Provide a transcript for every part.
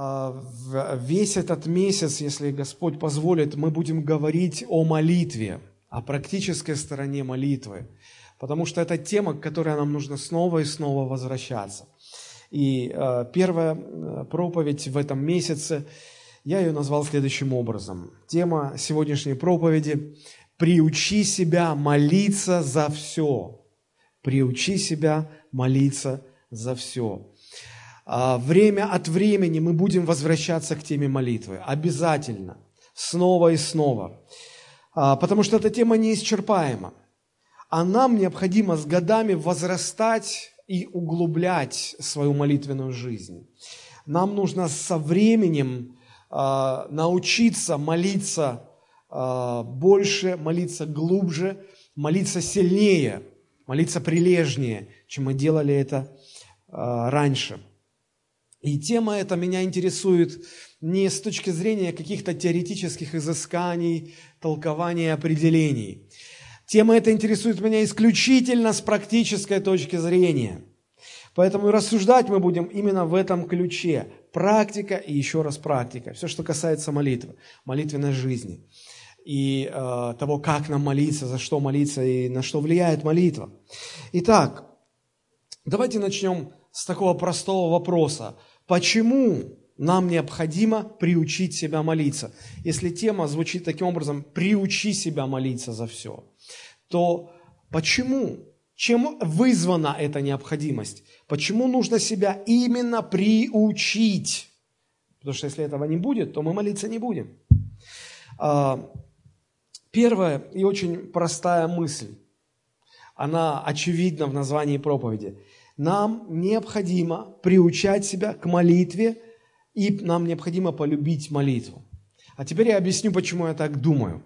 а, весь этот месяц, если Господь позволит, мы будем говорить о молитве, о практической стороне молитвы, потому что это тема, к которой нам нужно снова и снова возвращаться. И а, первая э, проповедь в этом месяце, я ее назвал следующим образом. Тема сегодняшней проповеди – «Приучи себя молиться за все». Приучи себя молиться за все. А, время от времени мы будем возвращаться к теме молитвы. Обязательно. Снова и снова. А, потому что эта тема неисчерпаема. А нам необходимо с годами возрастать и углублять свою молитвенную жизнь. Нам нужно со временем а, научиться молиться больше, молиться глубже, молиться сильнее, молиться прилежнее, чем мы делали это раньше. И тема эта меня интересует не с точки зрения каких-то теоретических изысканий, толкований, определений. Тема эта интересует меня исключительно с практической точки зрения. Поэтому и рассуждать мы будем именно в этом ключе. Практика и еще раз практика. Все, что касается молитвы, молитвенной жизни. И э, того, как нам молиться, за что молиться и на что влияет молитва. Итак, давайте начнем с такого простого вопроса. Почему нам необходимо приучить себя молиться? Если тема звучит таким образом «приучи себя молиться за все», то почему? Чем вызвана эта необходимость? Почему нужно себя именно приучить? Потому что если этого не будет, то мы молиться не будем. А, первая и очень простая мысль, она очевидна в названии проповеди – нам необходимо приучать себя к молитве, и нам необходимо полюбить молитву. А теперь я объясню, почему я так думаю.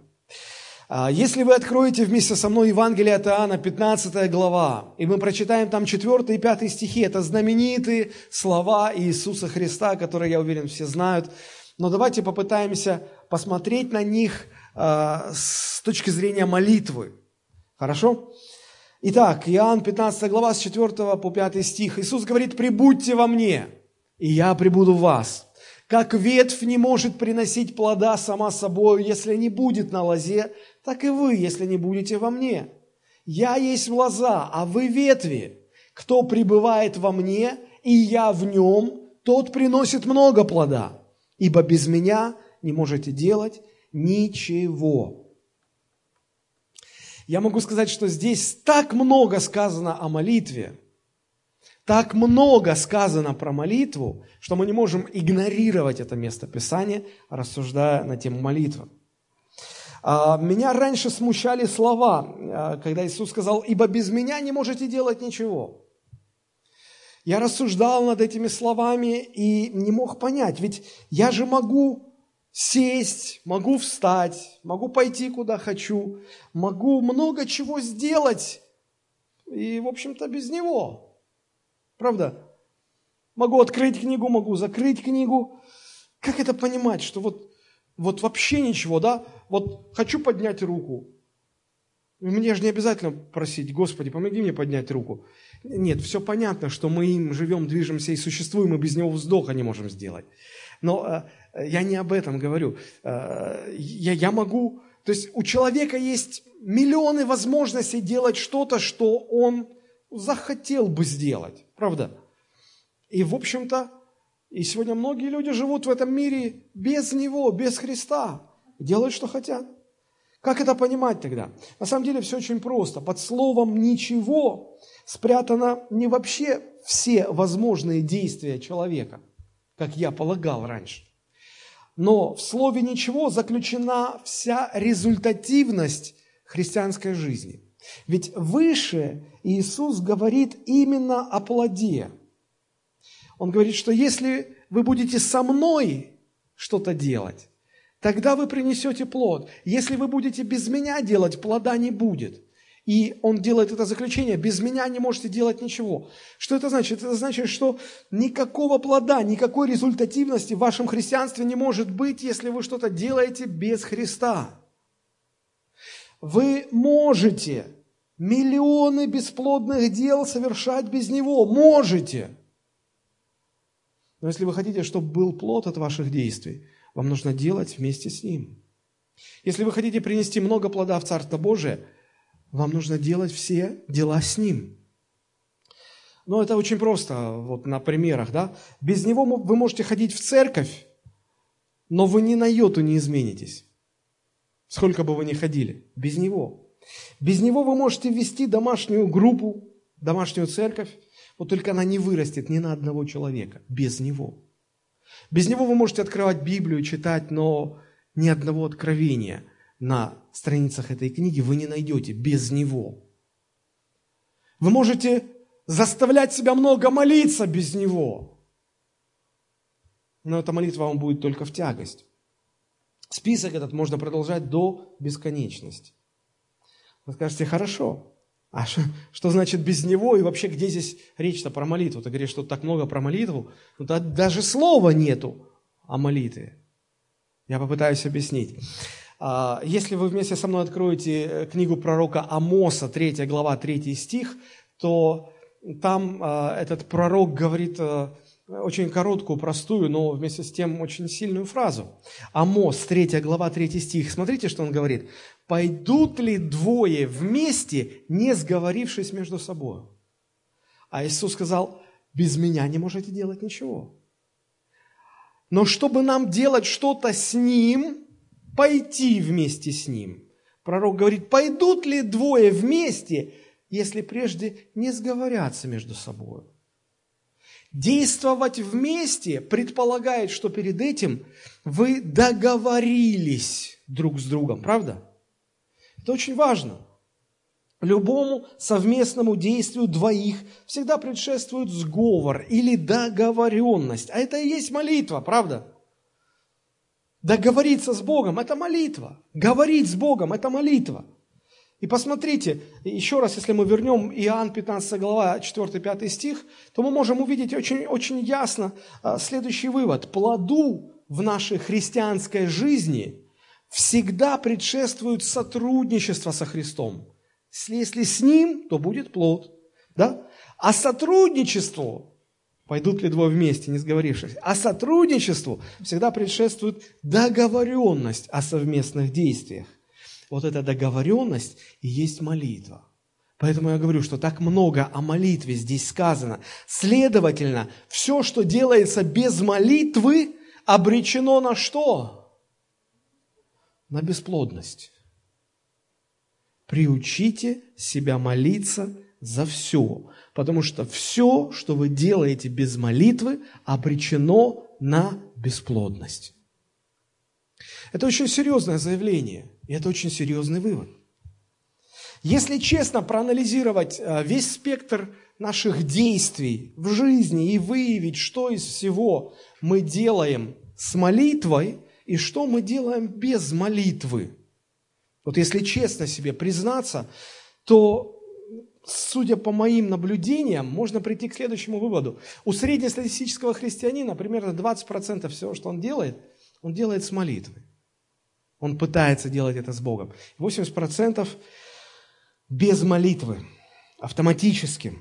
А, если вы откроете вместе со мной Евангелие от Иоанна, 15 глава, и мы прочитаем там 4 и 5 стихи, это знаменитые слова Иисуса Христа, которые, я уверен, все знают, но давайте попытаемся посмотреть на них а, с точки зрения молитвы. Хорошо? Итак, Иоанн 15 глава с 4 по 5 стих. Иисус говорит, «Прибудьте во мне, и я прибуду в вас. Как ветвь не может приносить плода сама собой, если не будет на лозе, так и вы, если не будете во мне. Я есть лоза, а вы ветви. Кто пребывает во мне, и я в нем, тот приносит много плода, ибо без меня не можете делать ничего». Я могу сказать, что здесь так много сказано о молитве, так много сказано про молитву, что мы не можем игнорировать это место Писания, рассуждая на тему молитвы. А, меня раньше смущали слова, а, когда Иисус сказал, «Ибо без меня не можете делать ничего». Я рассуждал над этими словами и не мог понять, ведь я же могу сесть, могу встать, могу пойти куда хочу, могу много чего сделать, и, в общем-то, без него. Правда? Могу открыть книгу, могу закрыть книгу. Как это понимать, что вот, вот вообще ничего, да? Вот хочу поднять руку. Мне же не обязательно просить, Господи, помоги мне поднять руку. Нет, все понятно, что мы им живем, движемся и существуем, и без него вздоха не можем сделать. Но э, я не об этом говорю. Э, я, я могу... То есть у человека есть миллионы возможностей делать что-то, что он захотел бы сделать. Правда? И, в общем-то, и сегодня многие люди живут в этом мире без Него, без Христа. Делают, что хотят. Как это понимать тогда? На самом деле все очень просто. Под словом «ничего» спрятано не вообще все возможные действия человека, как я полагал раньше. Но в слове «ничего» заключена вся результативность христианской жизни. Ведь выше Иисус говорит именно о плоде. Он говорит, что если вы будете со мной что-то делать, тогда вы принесете плод. Если вы будете без меня делать, плода не будет. И он делает это заключение, без меня не можете делать ничего. Что это значит? Это значит, что никакого плода, никакой результативности в вашем христианстве не может быть, если вы что-то делаете без Христа. Вы можете миллионы бесплодных дел совершать без Него. Можете. Но если вы хотите, чтобы был плод от ваших действий, вам нужно делать вместе с Ним. Если вы хотите принести много плода в Царство Божие, вам нужно делать все дела с Ним. Но это очень просто, вот на примерах, да. Без Него вы можете ходить в церковь, но вы ни на йоту не изменитесь. Сколько бы вы ни ходили, без Него. Без Него вы можете вести домашнюю группу, домашнюю церковь, вот только она не вырастет ни на одного человека. Без Него. Без Него вы можете открывать Библию, читать, но ни одного откровения на страницах этой книги вы не найдете без Него. Вы можете заставлять себя много молиться без Него. Но эта молитва вам будет только в тягость. Список этот можно продолжать до бесконечности. Вы скажете, хорошо, а что, что значит без него? И вообще, где здесь речь-то про молитву? Ты говоришь, что так много про молитву, но даже слова нету о молитве. Я попытаюсь объяснить. А, если вы вместе со мной откроете э, книгу пророка Амоса, 3 глава, 3 стих, то там а, этот пророк говорит э, очень короткую, простую, но вместе с тем очень сильную фразу. Амос, 3 глава, 3 стих. Смотрите, что он говорит. «Пойдут ли двое вместе, не сговорившись между собой?» А Иисус сказал, «Без меня не можете делать ничего». Но чтобы нам делать что-то с Ним, пойти вместе с Ним. Пророк говорит, пойдут ли двое вместе, если прежде не сговорятся между собой. Действовать вместе предполагает, что перед этим вы договорились друг с другом, правда? Это очень важно. Любому совместному действию двоих всегда предшествует сговор или договоренность. А это и есть молитва, правда? Договориться с Богом – это молитва. Говорить с Богом – это молитва. И посмотрите, еще раз, если мы вернем Иоанн 15 глава 4-5 стих, то мы можем увидеть очень, очень ясно а, следующий вывод. Плоду в нашей христианской жизни всегда предшествует сотрудничество со Христом. Если с Ним, то будет плод. Да? А сотрудничеству, пойдут ли двое вместе, не сговорившись, а сотрудничеству всегда предшествует договоренность о совместных действиях вот эта договоренность и есть молитва. Поэтому я говорю, что так много о молитве здесь сказано. Следовательно, все, что делается без молитвы, обречено на что? На бесплодность. Приучите себя молиться за все, потому что все, что вы делаете без молитвы, обречено на бесплодность. Это очень серьезное заявление, и это очень серьезный вывод. Если честно проанализировать э, весь спектр наших действий в жизни и выявить, что из всего мы делаем с молитвой и что мы делаем без молитвы. Вот если честно себе признаться, то, судя по моим наблюдениям, можно прийти к следующему выводу. У среднестатистического христианина примерно 20% всего, что он делает, он делает с молитвой. Он пытается делать это с Богом. 80% без молитвы, автоматически.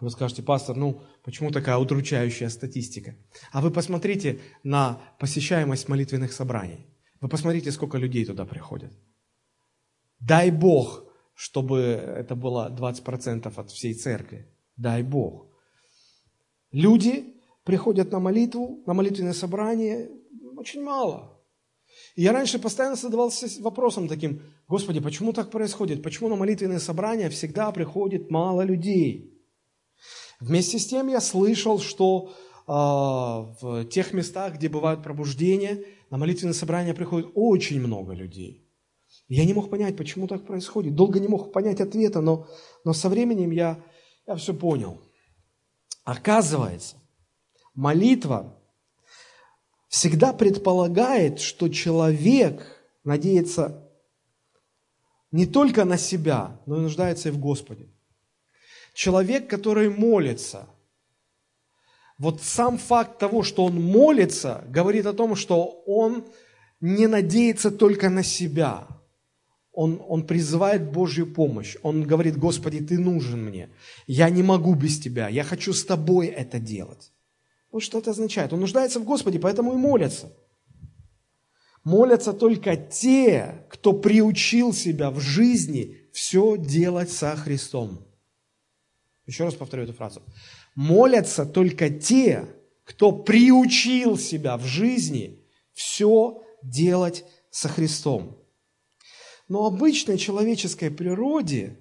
Вы скажете, пастор, ну почему такая удручающая статистика? А вы посмотрите на посещаемость молитвенных собраний. Вы посмотрите, сколько людей туда приходят. Дай Бог, чтобы это было 20% от всей церкви. Дай Бог. Люди приходят на молитву, на молитвенное собрание, очень мало. И я раньше постоянно задавался вопросом таким, Господи, почему так происходит? Почему на молитвенные собрания всегда приходит мало людей? Вместе с тем я слышал, что э, в тех местах, где бывают пробуждения, на молитвенные собрания приходит очень много людей. Я не мог понять, почему так происходит. Долго не мог понять ответа, но, но со временем я, я все понял. Оказывается, молитва всегда предполагает, что человек надеется не только на себя, но и нуждается и в Господе. Человек, который молится, вот сам факт того, что он молится, говорит о том, что он не надеется только на себя. Он, он призывает Божью помощь. Он говорит, Господи, Ты нужен мне. Я не могу без Тебя. Я хочу с Тобой это делать. Вот что это означает. Он нуждается в Господе, поэтому и молится. Молятся только те, кто приучил себя в жизни все делать со Христом. Еще раз повторю эту фразу. Молятся только те, кто приучил себя в жизни все делать со Христом. Но обычной человеческой природе,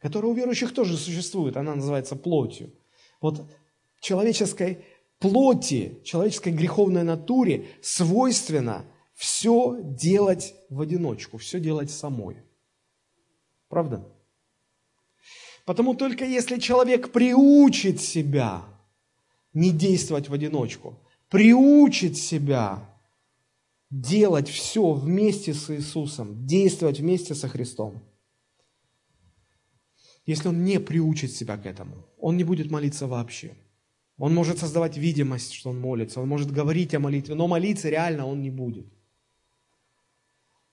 которая у верующих тоже существует, она называется плотью. Вот человеческой плоти, человеческой греховной натуре свойственно все делать в одиночку, все делать самой. Правда? Потому только если человек приучит себя не действовать в одиночку, приучит себя делать все вместе с Иисусом, действовать вместе со Христом, если он не приучит себя к этому, он не будет молиться вообще. Он может создавать видимость, что он молится, он может говорить о молитве, но молиться реально он не будет.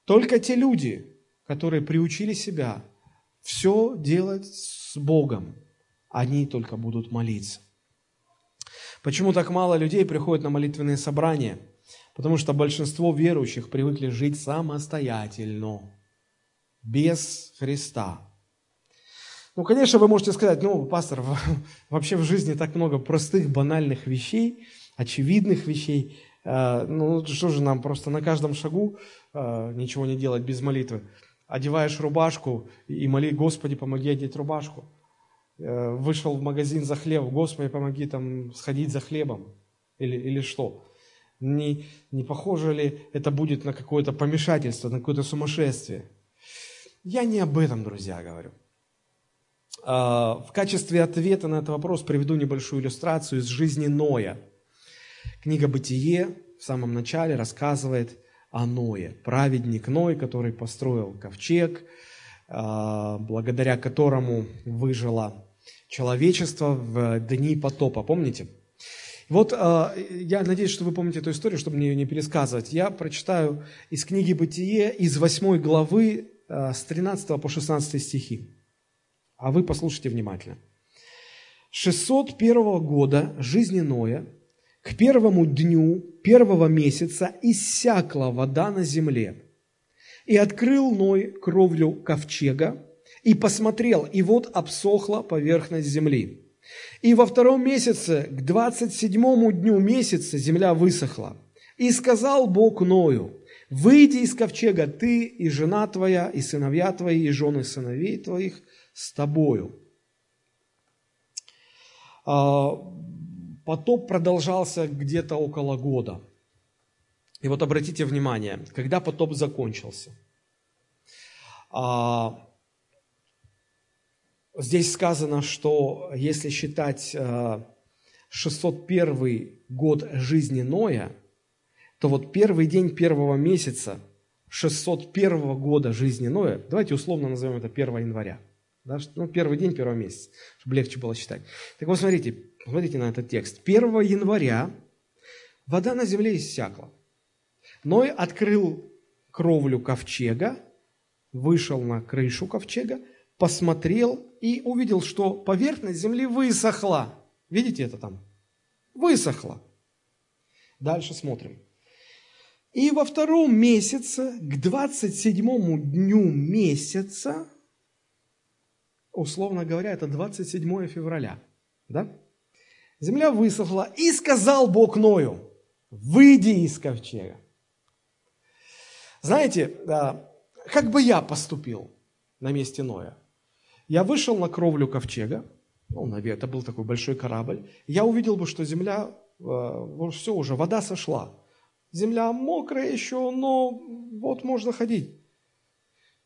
Только те люди, которые приучили себя все делать с Богом, они только будут молиться. Почему так мало людей приходят на молитвенные собрания? Потому что большинство верующих привыкли жить самостоятельно, без Христа. Ну, конечно, вы можете сказать, ну, пастор, вообще в жизни так много простых, банальных вещей, очевидных вещей. Э, ну, что же нам просто на каждом шагу э, ничего не делать без молитвы? одеваешь рубашку и моли, Господи, помоги одеть рубашку. Э, вышел в магазин за хлеб, Господи, помоги там сходить за хлебом. Или, или что? Не, не похоже ли это будет на какое-то помешательство, на какое-то сумасшествие? Я не об этом, друзья, говорю. А, в качестве ответа на этот вопрос приведу небольшую иллюстрацию из жизни Ноя. Книга «Бытие» в самом начале рассказывает о Ное. Праведник Ной, который построил ковчег, а, благодаря которому выжило человечество в дни потопа. Помните? Вот а, я надеюсь, что вы помните эту историю, чтобы мне ее не пересказывать. Я прочитаю из книги «Бытие» из 8 главы а, с 13 по 16 стихи. А вы послушайте внимательно. 601 года жизни Ноя к первому дню первого месяца иссякла вода на земле. И открыл Ной кровлю ковчега, и посмотрел, и вот обсохла поверхность земли. И во втором месяце, к двадцать седьмому дню месяца, земля высохла. И сказал Бог Ною, выйди из ковчега ты и жена твоя, и сыновья твои, и жены сыновей твоих с тобою. А, Потоп продолжался где-то около года. И вот обратите внимание, когда потоп закончился, а, здесь сказано, что если считать 601 а, год жизни Ноя, то вот первый день первого месяца 601 года жизни Ноя, давайте условно назовем это 1 января, да, ну, первый день первого месяца, чтобы легче было считать. Так вот, смотрите, Смотрите на этот текст. 1 января вода на земле иссякла. Ной открыл кровлю ковчега, вышел на крышу ковчега, посмотрел и увидел, что поверхность земли высохла. Видите это там? Высохла. Дальше смотрим. И во втором месяце, к 27 дню месяца, условно говоря, это 27 февраля, да? Земля высохла, и сказал Бог Ною, выйди из ковчега. Знаете, как бы я поступил на месте Ноя? Я вышел на кровлю ковчега, ну, наверное, это был такой большой корабль, я увидел бы, что земля, э, все уже, вода сошла. Земля мокрая еще, но вот можно ходить.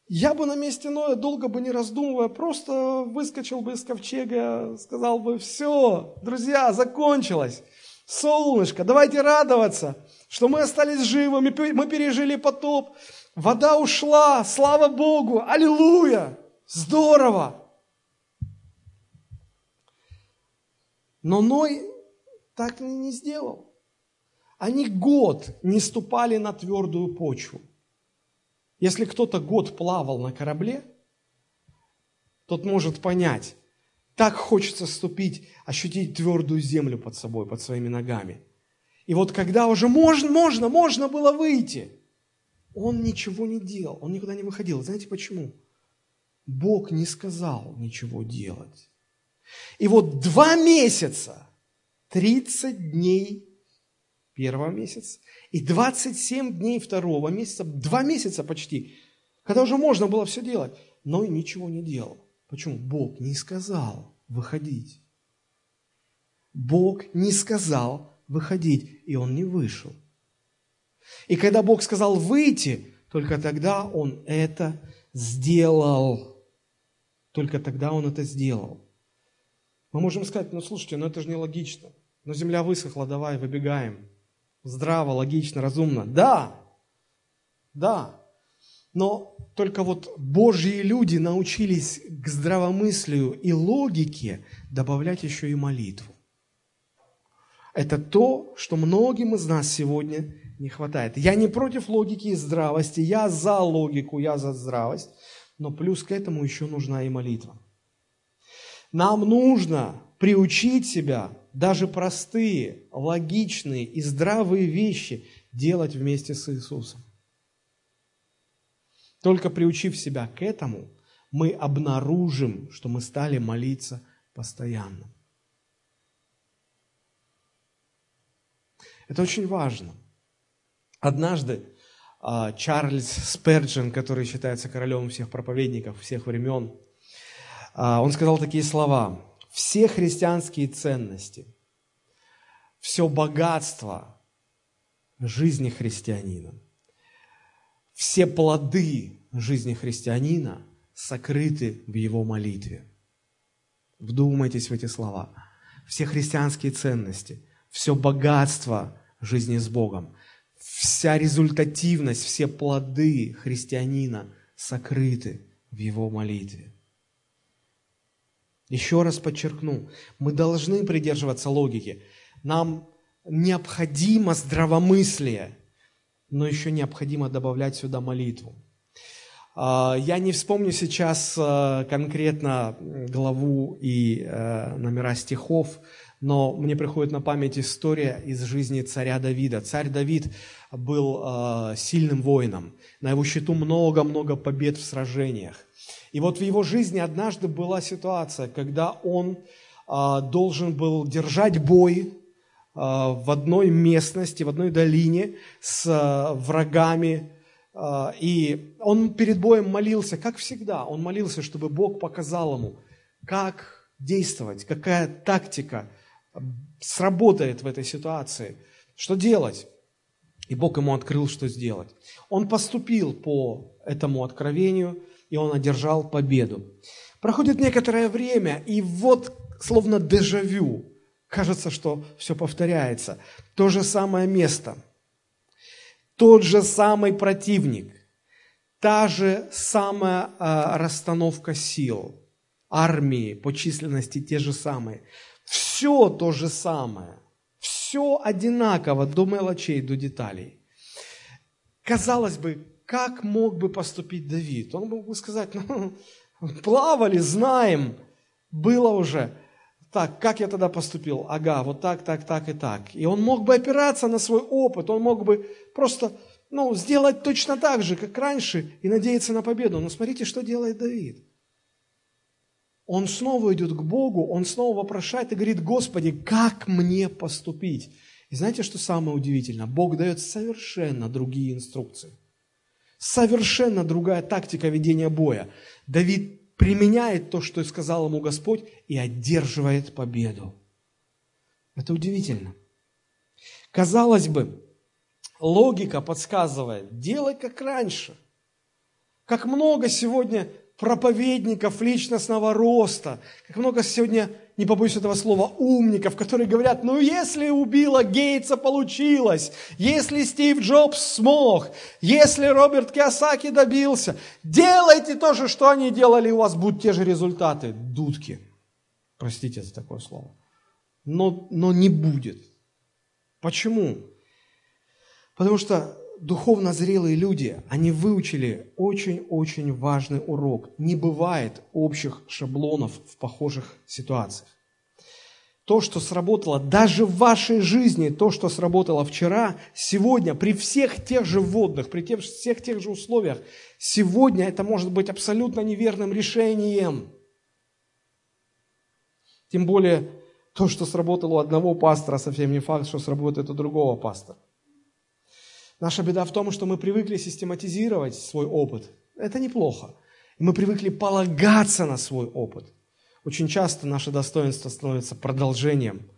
Я бы на месте Ноя, долго бы не раздумывая, просто выскочил бы из ковчега, сказал бы, все, друзья, закончилось. Солнышко, давайте радоваться, что мы остались живы, мы пережили потоп, вода ушла, слава Богу, аллилуйя, здорово. Но Ной так не сделал. Они год не ступали на твердую почву. Если кто-то год плавал на корабле, тот может понять, Так хочется ступить, ощутить твердую землю под собой, под своими ногами. И вот когда уже можно, можно, можно было выйти, он ничего не делал, он никуда не выходил. Знаете почему? Бог не сказал ничего делать. И вот два месяца, 30 дней первого месяца и 27 дней второго месяца, два месяца почти, когда уже можно было все делать, но и ничего не делал. Почему? Бог не сказал выходить. Бог не сказал выходить, и он не вышел. И когда Бог сказал выйти, только тогда он это сделал. Только тогда он это сделал. Мы можем сказать, ну слушайте, ну это же нелогично. Но земля высохла, давай, выбегаем. Здраво, логично, разумно. Да, да. Но только вот Божьи люди научились к здравомыслию и логике добавлять еще и молитву. Это то, что многим из нас сегодня не хватает. Я не против логики и здравости, я за логику, я за здравость, но плюс к этому еще нужна и молитва. Нам нужно приучить себя даже простые, логичные и здравые вещи делать вместе с Иисусом. Только приучив себя к этому, мы обнаружим, что мы стали молиться постоянно. Это очень важно. Однажды Чарльз Сперджин, который считается королем всех проповедников всех времен, а, он сказал такие слова. Все христианские ценности, все богатство жизни христианина – все плоды жизни христианина сокрыты в его молитве. Вдумайтесь в эти слова. Все христианские ценности, все богатство жизни с Богом, вся результативность, все плоды христианина сокрыты в его молитве. Еще раз подчеркну, мы должны придерживаться логики. Нам необходимо здравомыслие – но еще необходимо добавлять сюда молитву. А, я не вспомню сейчас э, конкретно главу и э, номера стихов, но мне приходит на память история из жизни царя Давида. Царь Давид был э, сильным воином, на его счету много-много побед в сражениях. И вот в его жизни однажды была ситуация, когда он должен был держать бой а, в одной местности, в одной долине с а, врагами. И он перед боем молился, как всегда, он молился, чтобы Бог показал ему, как действовать, какая тактика сработает в этой ситуации, что делать. И Бог ему открыл, что сделать. Он поступил по этому откровению, и он одержал победу. Проходит некоторое время, и вот словно дежавю, Кажется, что все повторяется. То же самое место, тот же самый противник, та же самая э, расстановка сил, армии по численности те же самые. Все то же самое, все одинаково до мелочей, до деталей. Казалось бы, как мог бы поступить Давид? Он мог бы сказать, ну, плавали, знаем, было уже так, как я тогда поступил? Ага, вот так, так, так и так. И он мог бы опираться на свой опыт, он мог бы просто ну, сделать точно так же, как раньше, и надеяться на победу. Но смотрите, что делает Давид. Он снова идет к Богу, он снова вопрошает и говорит, Господи, как мне поступить? И знаете, что самое удивительное? Бог дает совершенно другие инструкции. Совершенно другая тактика ведения боя. Давид применяет то, что сказал ему Господь, и одерживает победу. Это удивительно. Казалось бы, логика подсказывает, делай как раньше. Как много сегодня проповедников личностного роста, как много сегодня, не побоюсь этого слова, умников, которые говорят, ну если убила Гейтса, получилось, если Стив Джобс смог, если Роберт Киосаки добился, делайте то же, что они делали, у вас будут те же результаты. Дудки. Простите за такое слово. Но, но не будет. Почему? Потому что духовно зрелые люди, они выучили очень-очень важный урок. Не бывает общих шаблонов в похожих ситуациях. То, что сработало даже в вашей жизни, то, что сработало вчера, сегодня, при всех тех же вводных, при тех, всех тех же условиях, сегодня это может быть абсолютно неверным решением. Тем более, то, что сработало у одного пастора, совсем не факт, что сработает у другого пастора. Наша беда в том, что мы привыкли систематизировать свой опыт. Это неплохо. Мы привыкли полагаться на свой опыт – очень часто наше достоинство становится продолжением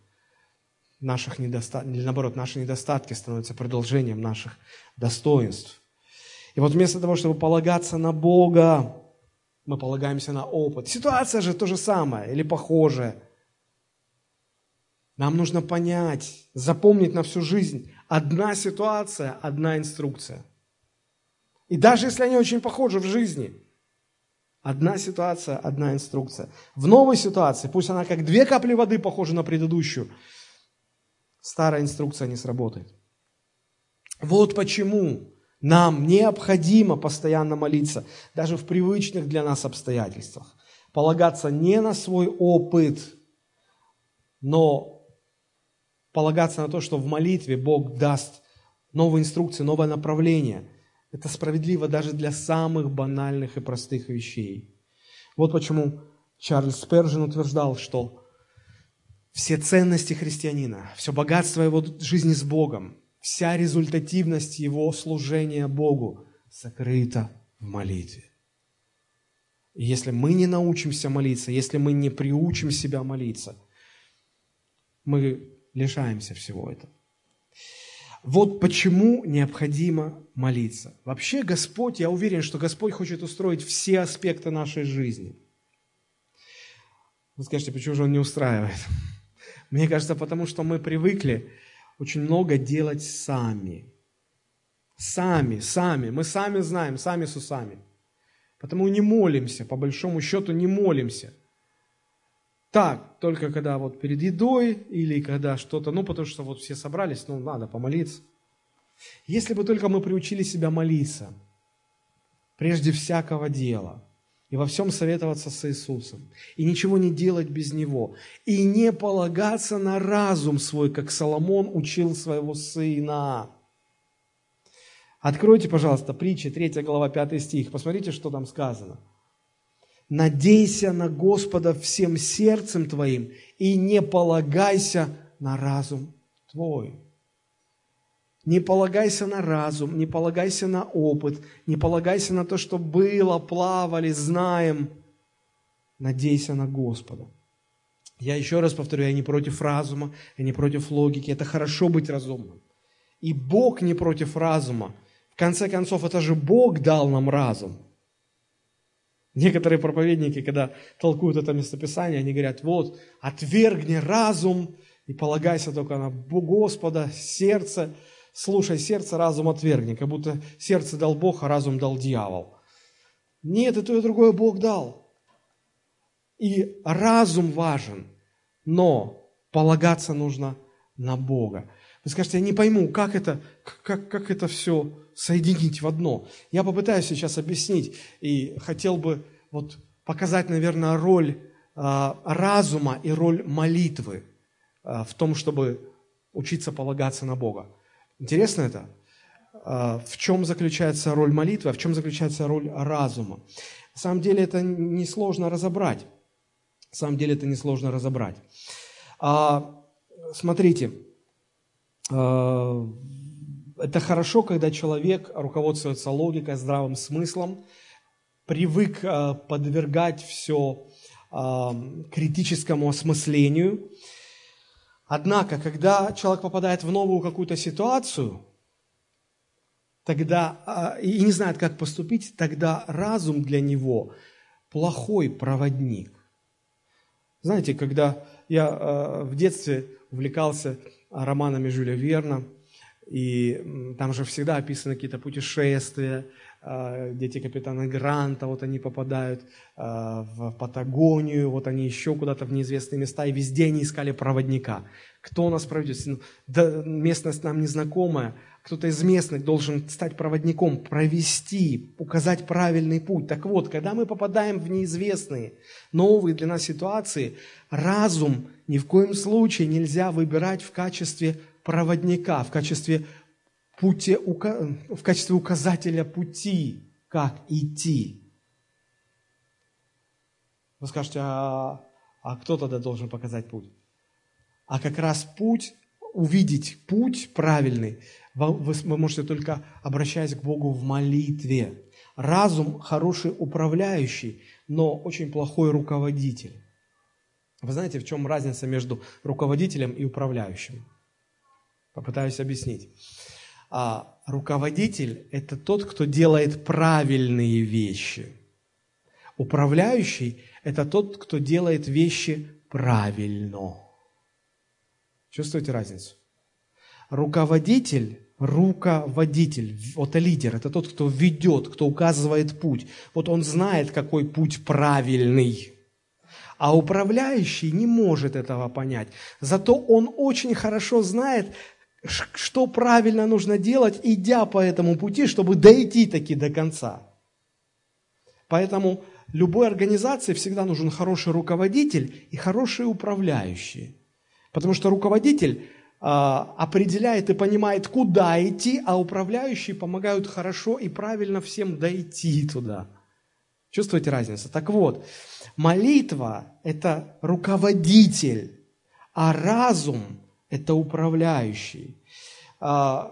наших недостатков, или наоборот, наши недостатки становятся продолжением наших достоинств. И вот вместо того, чтобы полагаться на Бога, мы полагаемся на опыт. Ситуация же то же самое или похожая. Нам нужно понять, запомнить на всю жизнь. Одна ситуация, одна инструкция. И даже если они очень похожи в жизни – Одна ситуация, одна инструкция. В новой ситуации, пусть она как две капли воды похожа на предыдущую, старая инструкция не сработает. Вот почему нам необходимо постоянно молиться, даже в привычных для нас обстоятельствах. Полагаться не на свой опыт, но полагаться на то, что в молитве Бог даст новые инструкции, новое направление – это справедливо даже для самых банальных и простых вещей. Вот почему Чарльз Спержин утверждал, что все ценности христианина, все богатство его жизни с Богом, вся результативность его служения Богу сокрыта в молитве. И если мы не научимся молиться, если мы не приучим себя молиться, мы лишаемся всего этого. Вот почему необходимо молиться. Вообще Господь, я уверен, что Господь хочет устроить все аспекты нашей жизни. Вы скажете, почему же Он не устраивает? Мне кажется, потому что мы привыкли очень много делать сами. Сами, сами. Мы сами знаем, сами с усами. Потому не молимся, по большому счету не молимся. Так, только когда вот перед едой или когда что-то, ну, потому что вот все собрались, ну, надо помолиться. Если бы только мы приучили себя молиться, прежде всякого дела, и во всем советоваться с Иисусом, и ничего не делать без Него, и не полагаться на разум свой, как Соломон учил своего сына. Откройте, пожалуйста, притча, 3 глава, 5 стих, посмотрите, что там сказано – Надейся на Господа всем сердцем твоим и не полагайся на разум твой. Не полагайся на разум, не полагайся на опыт, не полагайся на то, что было, плавали, знаем. Надейся на Господа. Я еще раз повторю, я не против разума, я не против логики. Это хорошо быть разумным. И Бог не против разума. В конце концов, это же Бог дал нам разум. Некоторые проповедники, когда толкуют это местописание, они говорят, вот, отвергни разум и полагайся только на Господа, сердце, слушай сердце, разум отвергни, как будто сердце дал Бог, а разум дал дьявол. Нет, и то, и другое Бог дал. И разум важен, но полагаться нужно на Бога. Вы скажете, я не пойму, как это, как, как это все соединить в одно. Я попытаюсь сейчас объяснить и хотел бы вот показать, наверное, роль э, разума и роль молитвы э, в том, чтобы учиться полагаться на Бога. Интересно это? Э, в чем заключается роль молитвы, а в чем заключается роль разума? На самом деле это несложно разобрать. На самом деле это несложно разобрать. А, смотрите, это хорошо, когда человек руководствуется логикой, здравым смыслом, привык э, подвергать все э, критическому осмыслению. Однако, когда человек попадает в новую какую-то ситуацию, тогда и не знает, как поступить, тогда разум для него плохой проводник. Знаете, когда я в детстве увлекался романами Жюля Верна, и там же всегда описаны какие-то путешествия, а, дети капитана Гранта, вот они попадают а, в Патагонию, вот они еще куда-то в неизвестные места, и везде они искали проводника. Кто нас проведет? Да, местность нам незнакомая, кто-то из местных должен стать проводником, провести, указать правильный путь. Так вот, когда мы попадаем в неизвестные, новые для нас ситуации, разум ни в коем случае нельзя выбирать в качестве проводника, в качестве, пути, в качестве указателя пути, как идти. Вы скажете, а, а кто тогда должен показать путь? А как раз путь, увидеть путь правильный, вы, вы можете только обращаясь к Богу в молитве. Разум хороший управляющий, но очень плохой руководитель. Вы знаете, в чем разница между руководителем и управляющим? Попытаюсь объяснить. А, руководитель – это тот, кто делает правильные вещи. Управляющий – это тот, кто делает вещи правильно. Чувствуете разницу? Руководитель руководитель, вот лидер, это тот, кто ведет, кто указывает путь. Вот он знает, какой путь правильный. А управляющий не может этого понять. Зато он очень хорошо знает, что правильно нужно делать, идя по этому пути, чтобы дойти таки до конца. Поэтому любой организации всегда нужен хороший руководитель и хороший управляющий. Потому что руководитель а, определяет и понимает, куда идти, а управляющие помогают хорошо и правильно всем дойти туда. Чувствуете разницу? Так вот, молитва – это руководитель, а разум – это управляющий. А,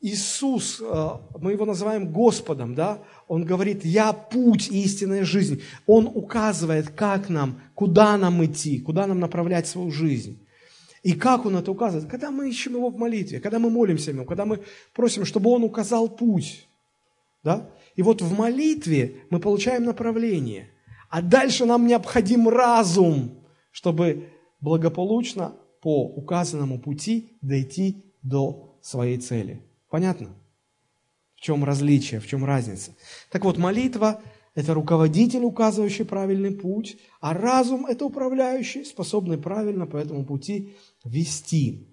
Иисус, а, мы его называем Господом, да? Он говорит, я путь истинная жизнь. Он указывает, как нам, куда нам идти, куда нам направлять свою жизнь. И как Он это указывает? Когда мы ищем Его в молитве, когда мы молимся Ему, когда мы просим, чтобы Он указал путь. Да? И вот в молитве мы получаем направление. А дальше нам необходим разум, чтобы благополучно по указанному пути дойти до своей цели. Понятно? В чем различие, в чем разница? Так вот, молитва это руководитель, указывающий правильный путь, а разум – это управляющий, способный правильно по этому пути вести.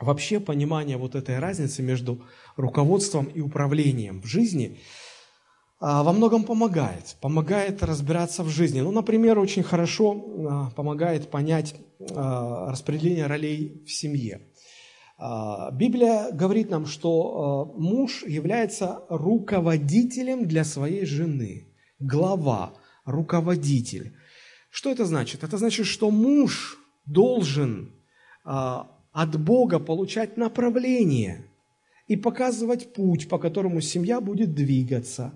Вообще понимание вот этой разницы между руководством и управлением в жизни во многом помогает. Помогает разбираться в жизни. Ну, например, очень хорошо а, помогает понять а, распределение ролей в семье. Библия говорит нам, что муж является руководителем для своей жены глава, руководитель. Что это значит? Это значит, что муж должен а, от Бога получать направление и показывать путь, по которому семья будет двигаться.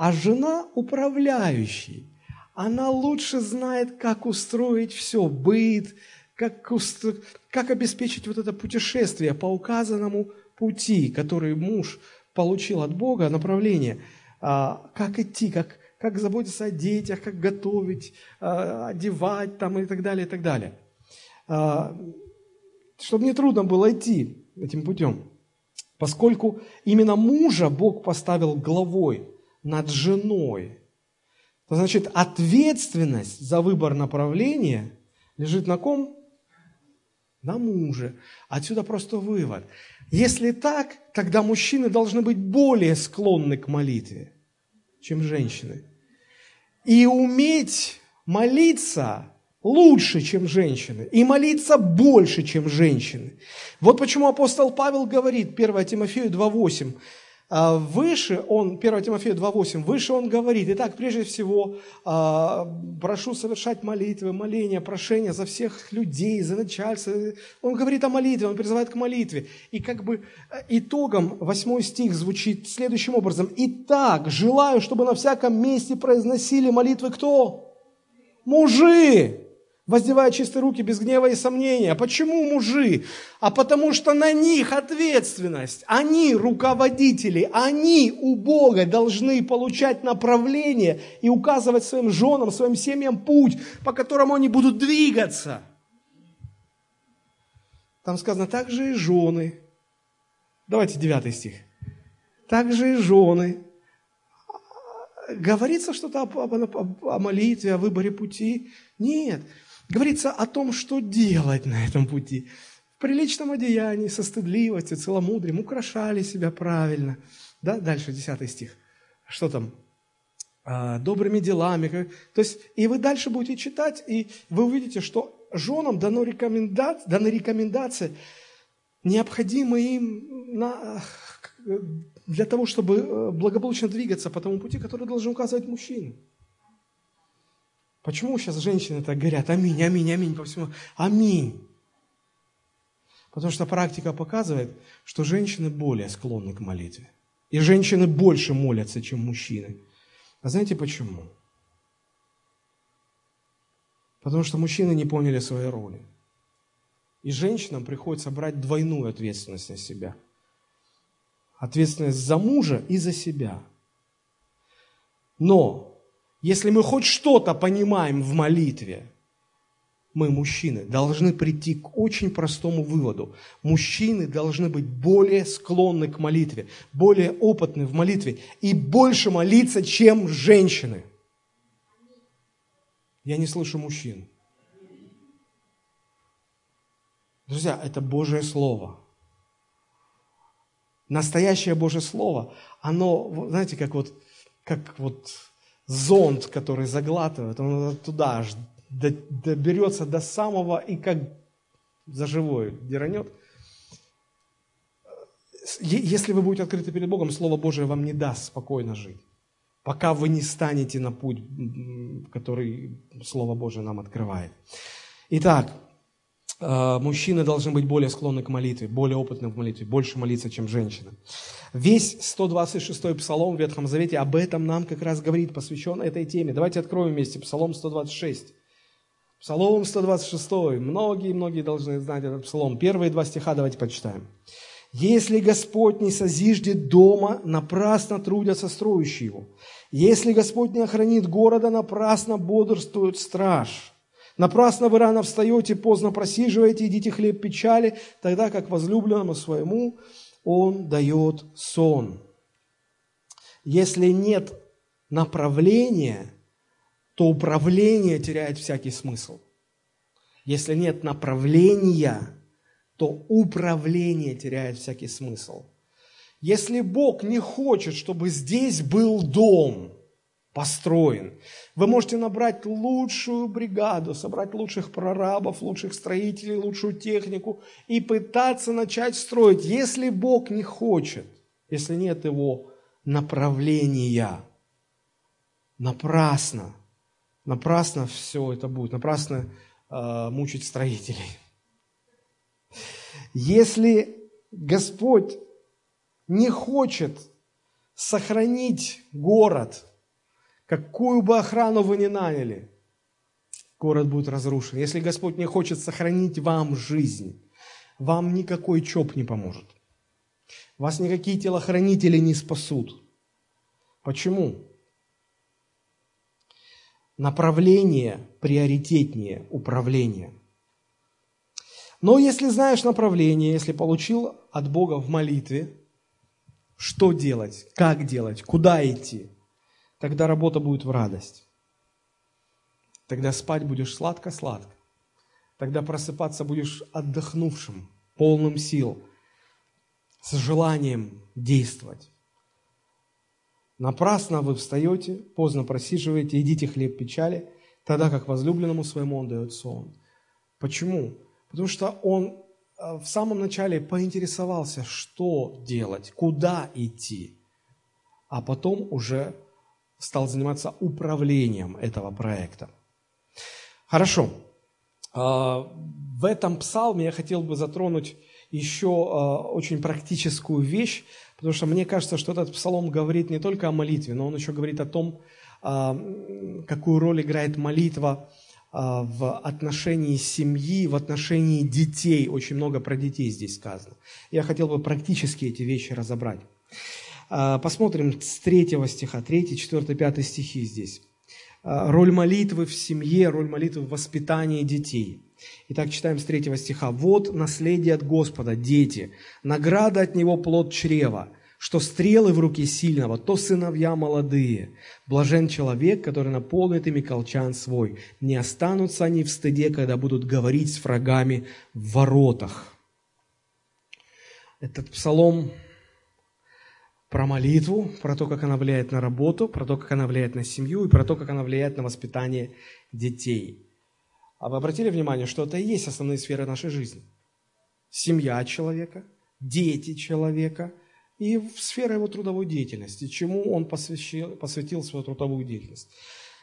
А жена управляющий. Она лучше знает, как устроить все, быт, как, устро... как обеспечить вот это путешествие по указанному пути, который муж получил от Бога, направление, а, как идти, как как заботиться о детях, как готовить, а, одевать там и так далее, и так далее. А, чтобы не трудно было идти этим путем. Поскольку именно мужа Бог поставил главой над женой, значит ответственность за выбор направления лежит на ком? На муже. Отсюда просто вывод. Если так, тогда мужчины должны быть более склонны к молитве, чем женщины и уметь молиться лучше, чем женщины, и молиться больше, чем женщины. Вот почему апостол Павел говорит, 1 Тимофею 2.8, а, выше он, 1 Тимофея 2.8, выше он говорит, итак, прежде всего, а, прошу совершать молитвы, моления, прошения за всех людей, за начальство. Он говорит о молитве, он призывает к молитве. И как бы э, итогом 8 стих звучит следующим образом. «Итак, желаю, чтобы на всяком месте произносили молитвы кто? Мужи!» Воздевая чистые руки без гнева и сомнения. Почему мужи? А потому что на них ответственность. Они руководители, они у Бога должны получать направление и указывать своим женам, своим семьям путь, по которому они будут двигаться. Там сказано, так же и жены. Давайте девятый стих. Так же и жены. Говорится что-то о, о, о молитве, о выборе пути? Нет говорится о том, что делать на этом пути. приличном одеянии, со стыдливостью, целомудрием, украшали себя правильно. Да, дальше, 10 стих. Что там? А, добрыми делами. То есть, и вы дальше будете читать, и вы увидите, что женам дано рекомендация, даны рекомендации, необходимые им на, для того, чтобы э, благополучно двигаться по тому пути, который должен указывать мужчина. Почему сейчас женщины так говорят? Аминь, аминь, аминь по всему. Аминь. Потому что практика показывает, что женщины более склонны к молитве. И женщины больше молятся, чем мужчины. А знаете почему? Потому что мужчины не поняли своей роли. И женщинам приходится брать двойную ответственность на себя. Ответственность за мужа и за себя. Но если мы хоть что-то понимаем в молитве, мы, мужчины, должны прийти к очень простому выводу. Мужчины должны быть более склонны к молитве, более опытны в молитве и больше молиться, чем женщины. Я не слышу мужчин. Друзья, это Божье Слово. Настоящее Божье Слово, оно, знаете, как вот, как вот зонд, который заглатывает, он туда аж доберется до самого и как за живое деранет. Если вы будете открыты перед Богом, Слово Божие вам не даст спокойно жить, пока вы не станете на путь, который Слово Божие нам открывает. Итак, мужчины должны быть более склонны к молитве, более опытны в молитве, больше молиться, чем женщины. Весь 126-й псалом в Ветхом Завете об этом нам как раз говорит, посвящен этой теме. Давайте откроем вместе псалом 126. Псалом 126. Многие-многие должны знать этот псалом. Первые два стиха давайте почитаем. «Если Господь не созиждет дома, напрасно трудятся строящие его. Если Господь не охранит города, напрасно бодрствует страж. Напрасно вы рано встаете, поздно просиживаете, едите хлеб печали, тогда как возлюбленному своему он дает сон». Если нет направления – то управление теряет всякий смысл. Если нет направления, то управление теряет всякий смысл. Если Бог не хочет, чтобы здесь был дом построен, вы можете набрать лучшую бригаду, собрать лучших прорабов, лучших строителей, лучшую технику и пытаться начать строить. Если Бог не хочет, если нет его направления, напрасно Напрасно все это будет, напрасно э, мучить строителей. Если Господь не хочет сохранить город, какую бы охрану вы ни наняли, город будет разрушен. Если Господь не хочет сохранить вам жизнь, вам никакой ЧОП не поможет. Вас никакие телохранители не спасут. Почему? направление приоритетнее управления. Но если знаешь направление, если получил от Бога в молитве, что делать, как делать, куда идти, тогда работа будет в радость. Тогда спать будешь сладко-сладко. Тогда просыпаться будешь отдохнувшим, полным сил, с желанием действовать. Напрасно вы встаете, поздно просиживаете, едите хлеб печали, тогда как возлюбленному своему он дает сон. Почему? Потому что он э, в самом начале поинтересовался, что делать, куда идти, а потом уже стал заниматься управлением этого проекта. Хорошо. А, в этом псалме я хотел бы затронуть еще а, очень практическую вещь, Потому что мне кажется, что этот псалом говорит не только о молитве, но он еще говорит о том, а, какую роль играет молитва в отношении семьи, в отношении детей. Очень много про детей здесь сказано. Я хотел бы практически эти вещи разобрать. А, посмотрим с третьего стиха, 3, 4, 5 стихи здесь. Роль молитвы в семье, роль молитвы в воспитании детей – Итак, читаем с третьего стиха. «Вот наследие от Господа, дети, награда от Него плод чрева, что стрелы в руке сильного, то сыновья молодые. Блажен человек, который наполнит ими колчан свой. Не останутся они в стыде, когда будут говорить с врагами в воротах». Этот псалом про молитву, про то, как она влияет на работу, про то, как она влияет на семью и про то, как она влияет на воспитание детей. А вы обратили внимание, что это и есть основные сферы нашей жизни? Семья человека, дети человека и сфера его трудовой деятельности, чему он посвятил, посвятил свою трудовую деятельность.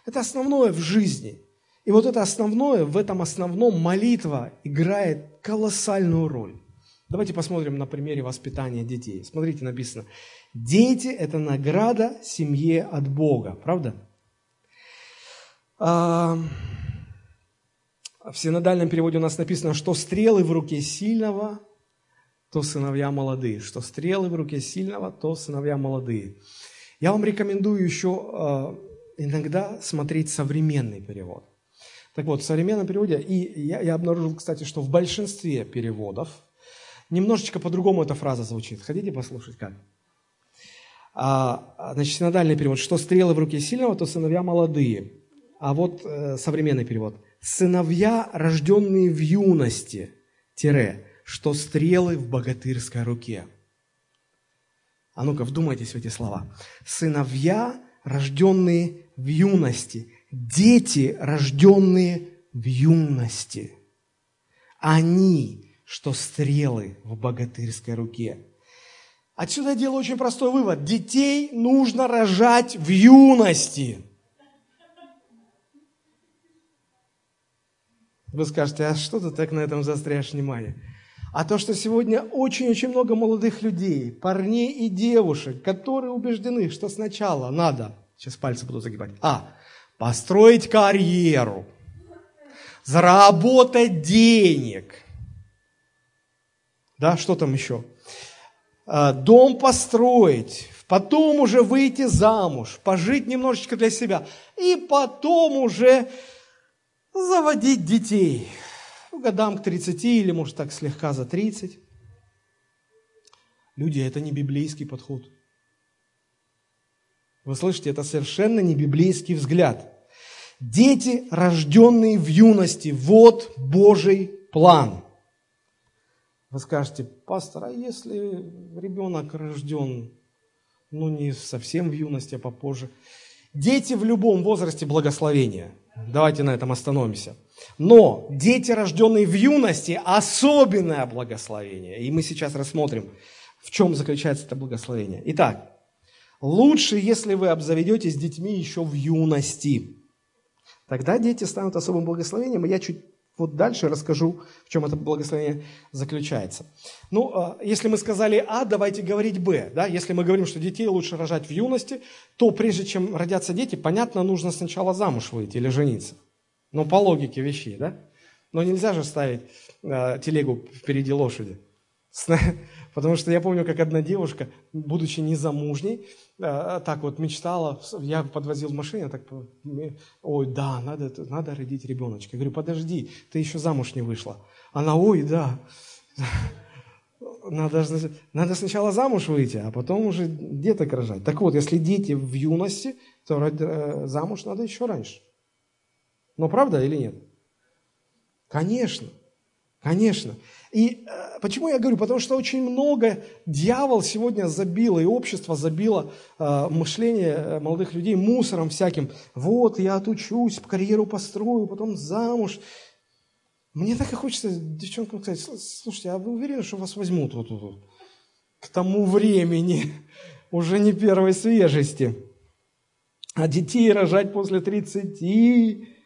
Это основное в жизни. И вот это основное, в этом основном молитва играет колоссальную роль. Давайте посмотрим на примере воспитания детей. Смотрите, написано, дети – это награда семье от Бога, правда? В синодальном переводе у нас написано, что стрелы в руке сильного, то сыновья молодые. Что стрелы в руке сильного, то сыновья молодые. Я вам рекомендую еще а, иногда смотреть современный перевод. Так вот, в современном переводе, и я, я обнаружил, кстати, что в большинстве переводов – Немножечко по-другому эта фраза звучит. Хотите послушать как? А, значит, синодальный перевод. Что стрелы в руке сильного, то сыновья молодые. А вот э, современный перевод. Сыновья, рожденные в юности, тире, что стрелы в богатырской руке. А ну-ка, вдумайтесь в эти слова. Сыновья, рожденные в юности, дети, рожденные в юности. Они что стрелы в богатырской руке. Отсюда я делаю очень простой вывод. Детей нужно рожать в юности. Вы скажете, а что ты так на этом застряешь внимание? А то, что сегодня очень-очень много молодых людей, парней и девушек, которые убеждены, что сначала надо, сейчас пальцы буду загибать, а, построить карьеру, заработать денег – да, что там еще? А, дом построить, потом уже выйти замуж, пожить немножечко для себя, и потом уже заводить детей. Ну, годам к 30 или, может, так слегка за 30. Люди, это не библейский подход. Вы слышите, это совершенно не библейский взгляд. Дети, рожденные в юности, вот Божий план – вы скажете, пастор, а если ребенок рожден, ну не совсем в юности, а попозже? Дети в любом возрасте благословения. Давайте на этом остановимся. Но дети, рожденные в юности, особенное благословение. И мы сейчас рассмотрим, в чем заключается это благословение. Итак, лучше, если вы обзаведетесь детьми еще в юности. Тогда дети станут особым благословением, и я чуть вот дальше расскажу, в чем это благословение заключается. Ну, а, если мы сказали А, давайте говорить Б. Да? Если мы говорим, что детей лучше рожать в юности, то прежде чем родятся дети, понятно, нужно сначала замуж выйти или жениться. Ну, по логике вещей, да? Но нельзя же ставить э, телегу впереди лошади. Потому что я помню, как одна девушка, будучи незамужней, э, так вот мечтала, я подвозил в машине, так, ой, да, надо, надо родить ребеночка. Я говорю, подожди, ты еще замуж не вышла. Она, ой, да, надо, надо сначала замуж выйти, а потом уже деток рожать. Так вот, если дети в юности, то э, замуж надо еще раньше. Но правда или нет? Конечно, конечно. И э, почему я говорю? Потому что очень много дьявол сегодня забило, и общество забило э, мышление э, молодых людей мусором всяким. Вот, я отучусь, карьеру построю, потом замуж. Мне так и хочется девчонкам сказать, слушайте, а вы уверены, что вас возьмут вот тут? К тому времени, уже не первой свежести. А детей рожать после 30.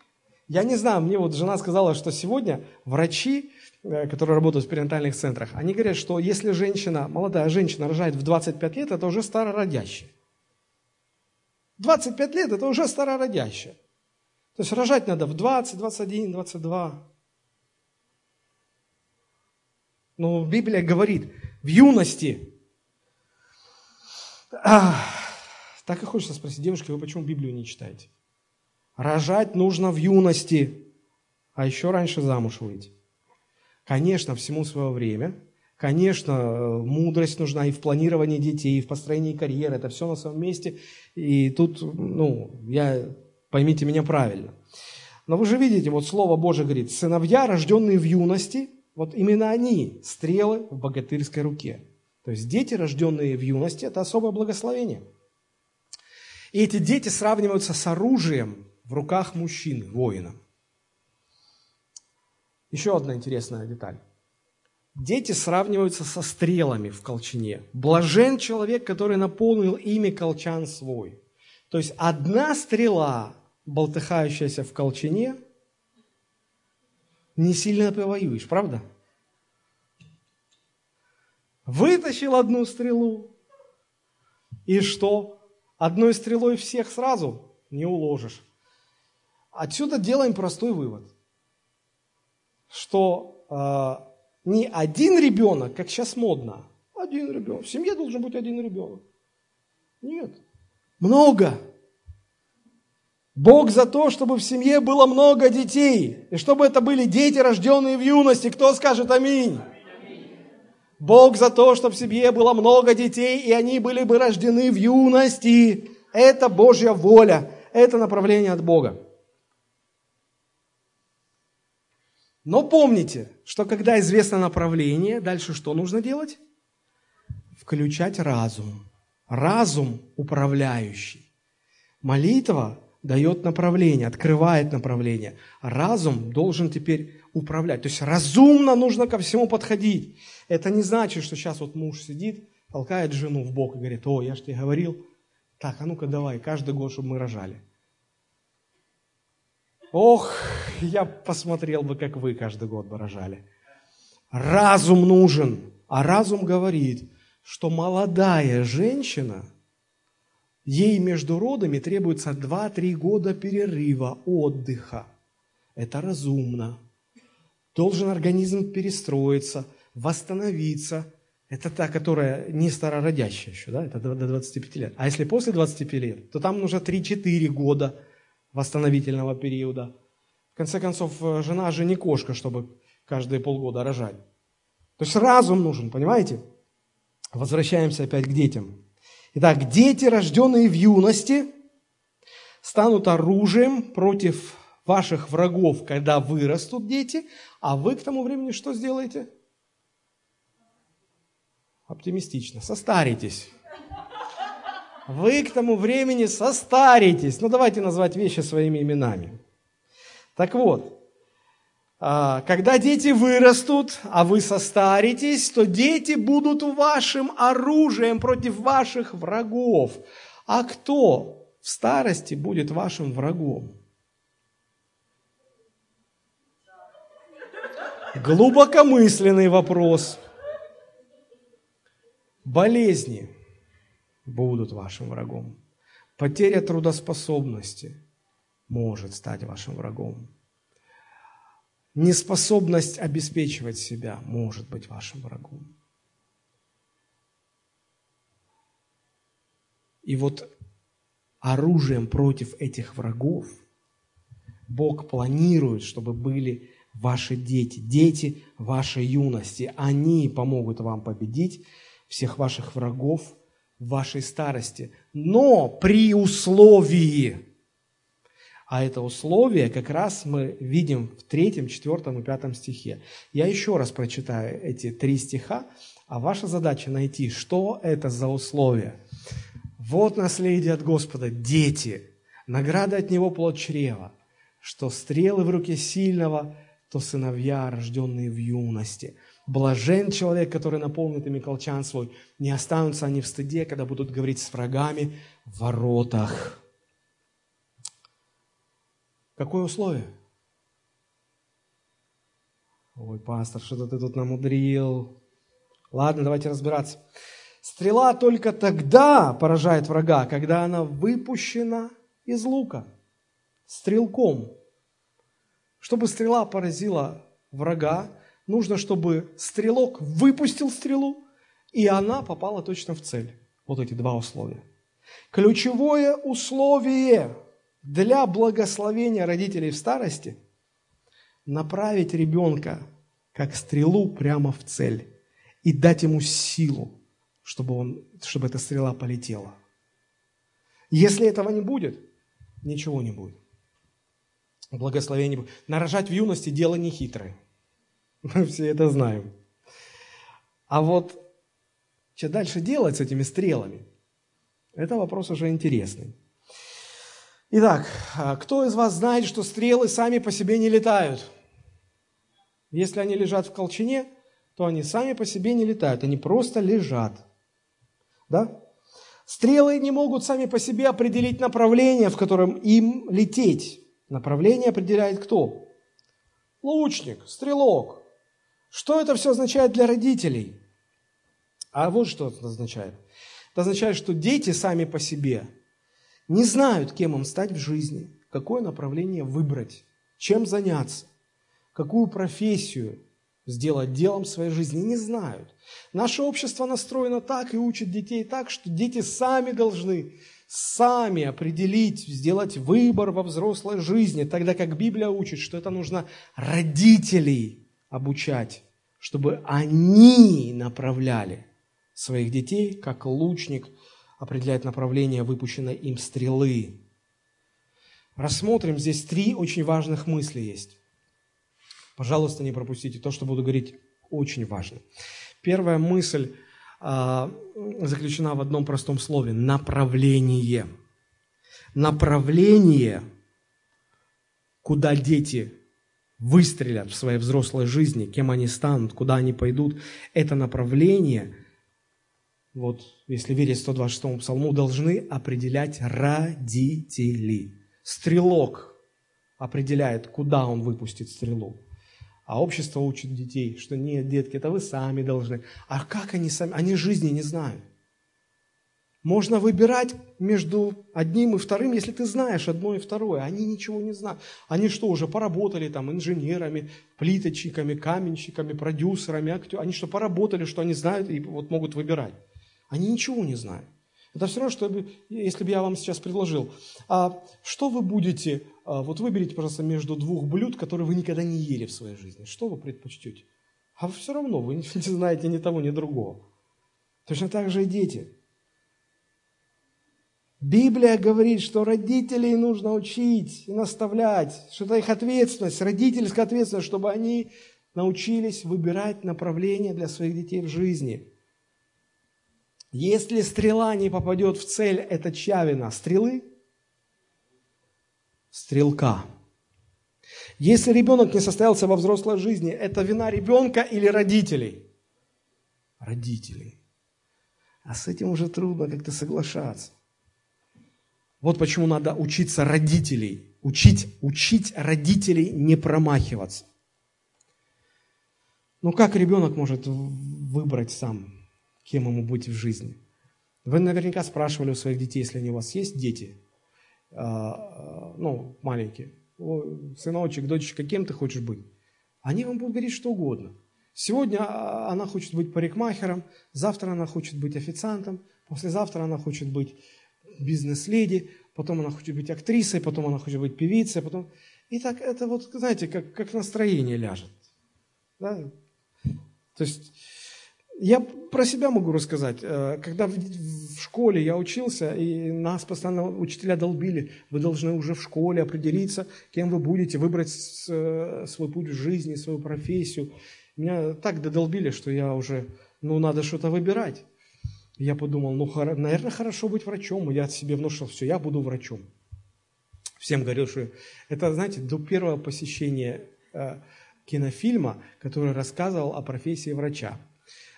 Я не знаю, мне вот жена сказала, что сегодня врачи Э, которые работают в перинатальных центрах, они говорят, что если женщина, молодая женщина рожает в 25 лет, это уже старородящая. 25 лет – это уже старородящая. То есть рожать надо в 20, 21, 22. Но Библия говорит, в юности. Ах, так и хочется спросить, девушки, вы почему Библию не читаете? Рожать нужно в юности, а еще раньше замуж выйти. Конечно, всему свое время. Конечно, э, мудрость нужна и в планировании детей, и в построении карьеры. Это все на своем месте. И тут, ну, я, поймите меня правильно. Но вы же видите, вот Слово Божие говорит, сыновья, рожденные в юности, вот именно они, стрелы в богатырской руке. То есть дети, рожденные в юности, это особое благословение. И эти дети сравниваются с оружием в руках мужчины, воина. Еще одна интересная деталь. Дети сравниваются со стрелами в колчине. Блажен человек, который наполнил ими колчан свой. То есть одна стрела, болтыхающаяся в колчине, не сильно повоюешь, правда? Вытащил одну стрелу, и что? Одной стрелой всех сразу не уложишь. Отсюда делаем простой вывод, что э, не один ребенок, как сейчас модно, один ребенок. В семье должен быть один ребенок. Нет. Много. Бог за то, чтобы в семье было много детей. И чтобы это были дети, рожденные в юности. Кто скажет аминь? Бог за то, чтобы в семье было много детей, и они были бы рождены в юности. Это Божья воля. Это направление от Бога. Но помните, что когда известно направление, дальше что нужно делать? Включать разум. Разум управляющий. Молитва дает направление, открывает направление. Разум должен теперь управлять. То есть разумно нужно ко всему подходить. Это не значит, что сейчас вот муж сидит, толкает жену в бок и говорит, о, я же тебе говорил, так, а ну-ка давай, каждый год, чтобы мы рожали. Ох, я посмотрел бы, как вы каждый год бы рожали. Разум нужен. А разум говорит, что молодая женщина, ей между родами требуется 2-3 года перерыва, отдыха. Это разумно. Должен организм перестроиться, восстановиться. Это та, которая не старородящая еще, да, это до 25 лет. А если после 25 лет, то там нужно 3-4 года – восстановительного периода. В конце концов, э, жена же не кошка, чтобы каждые полгода рожать. То есть разум нужен, понимаете? Возвращаемся опять к детям. Итак, дети, рожденные в юности, станут оружием против ваших врагов, когда вырастут дети, а вы к тому времени что сделаете? Оптимистично, состаритесь. Вы к тому времени состаритесь. Ну, давайте назвать вещи своими именами. Так вот, а, когда дети вырастут, а вы состаритесь, то дети будут вашим оружием против ваших врагов. А кто в старости будет вашим врагом? Глубокомысленный вопрос. Болезни будут вашим врагом. Потеря трудоспособности может стать вашим врагом. Неспособность обеспечивать себя может быть вашим врагом. И вот оружием против этих врагов Бог планирует, чтобы были ваши дети, дети вашей юности. Они помогут вам победить всех ваших врагов вашей старости, но при условии, а это условие как раз мы видим в третьем, четвертом и пятом стихе. Я еще раз прочитаю эти три стиха, а ваша задача найти, что это за условие. Вот наследие от Господа, дети, награда от Него плод чрева, что стрелы в руке сильного, то сыновья, рожденные в юности – Блажен человек, который наполнит ими колчан свой. Не останутся они в стыде, когда будут говорить с врагами в воротах. Какое условие? Ой, пастор, что-то ты тут намудрил. Ладно, давайте разбираться. Стрела только тогда поражает врага, когда она выпущена из лука стрелком. Чтобы стрела поразила врага, нужно, чтобы стрелок выпустил стрелу, и она попала точно в цель. Вот эти два условия. Ключевое условие для благословения родителей в старости – направить ребенка как стрелу прямо в цель и дать ему силу, чтобы, он, чтобы эта стрела полетела. Если этого не будет, ничего не будет. Благословение будет. Нарожать в юности – дело не хитрое. Мы все это знаем. А вот Что дальше делать с этими стрелами? Это вопрос уже интересный. Итак, а кто из вас знает, что стрелы сами по себе не летают? Если они лежат в колчине, то они сами по себе не летают, они просто лежат. Да? Стрелы не могут сами по себе определить направление, в котором им лететь. Направление определяет кто? Лучник, стрелок. Что это все означает для родителей? А вот что это означает. Это означает, что дети сами по себе не знают, кем им стать в жизни, какое направление выбрать, чем заняться, какую профессию сделать делом своей жизни, не знают. Наше общество настроено так и учит детей так, что дети сами должны сами определить, сделать выбор во взрослой жизни, тогда как Библия учит, что это нужно родителей обучать, чтобы они направляли своих детей, как лучник определяет направление выпущенной им стрелы. Рассмотрим здесь три очень важных мысли есть. Пожалуйста, не пропустите то, что буду говорить, очень важно. Первая мысль а, заключена в одном простом слове – направление. Направление, куда дети выстрелят в своей взрослой жизни, кем они станут, куда они пойдут, это направление, вот если верить 126 псалму, должны определять родители. Стрелок определяет, куда он выпустит стрелу. А общество учит детей, что нет, детки, это вы сами должны. А как они сами? Они жизни не знают. Можно выбирать между одним и вторым, если ты знаешь одно и второе. Они ничего не знают. Они что, уже поработали там инженерами, плиточниками, каменщиками, продюсерами, актерами? Они что, поработали, что они знают и вот могут выбирать? Они ничего не знают. Это все равно, что если бы я вам сейчас предложил, а что вы будете, а, вот выберите, пожалуйста, между двух блюд, которые вы никогда не ели в своей жизни. Что вы предпочтете? А все равно вы не знаете ни того, ни другого. Точно так же и дети. Библия говорит, что родителей нужно учить и наставлять, что это их ответственность, родительская ответственность, чтобы они научились выбирать направление для своих детей в жизни – если стрела не попадет в цель, это чья вина? Стрелы? Стрелка. Если ребенок не состоялся во взрослой жизни, это вина ребенка или родителей? Родителей. А с этим уже трудно как-то соглашаться. Вот почему надо учиться родителей. Учить, учить родителей не промахиваться. Ну как ребенок может выбрать сам? кем ему быть в жизни. Вы наверняка спрашивали у своих детей, если они у вас есть дети, а, ну, маленькие, сыночек, дочечка, кем ты хочешь быть? Они вам будут говорить что угодно. Сегодня а, она хочет быть парикмахером, завтра она хочет быть официантом, послезавтра она хочет быть бизнес-леди, потом она хочет быть актрисой, потом она хочет быть певицей, потом... И так это вот, знаете, как, как настроение ляжет. Да? То есть я про себя могу рассказать. Э, когда в школе я учился, и нас постоянно учителя долбили, вы должны уже в школе определиться, кем вы будете, выбрать свой путь в жизни, свою профессию. Меня так додолбили, что я уже, ну, надо что-то выбирать. Я подумал, ну, наверное, хорошо быть врачом. И я себе внушил, все, я буду врачом. Всем говорил, что это, знаете, до первого посещения э, кинофильма, который рассказывал о профессии врача.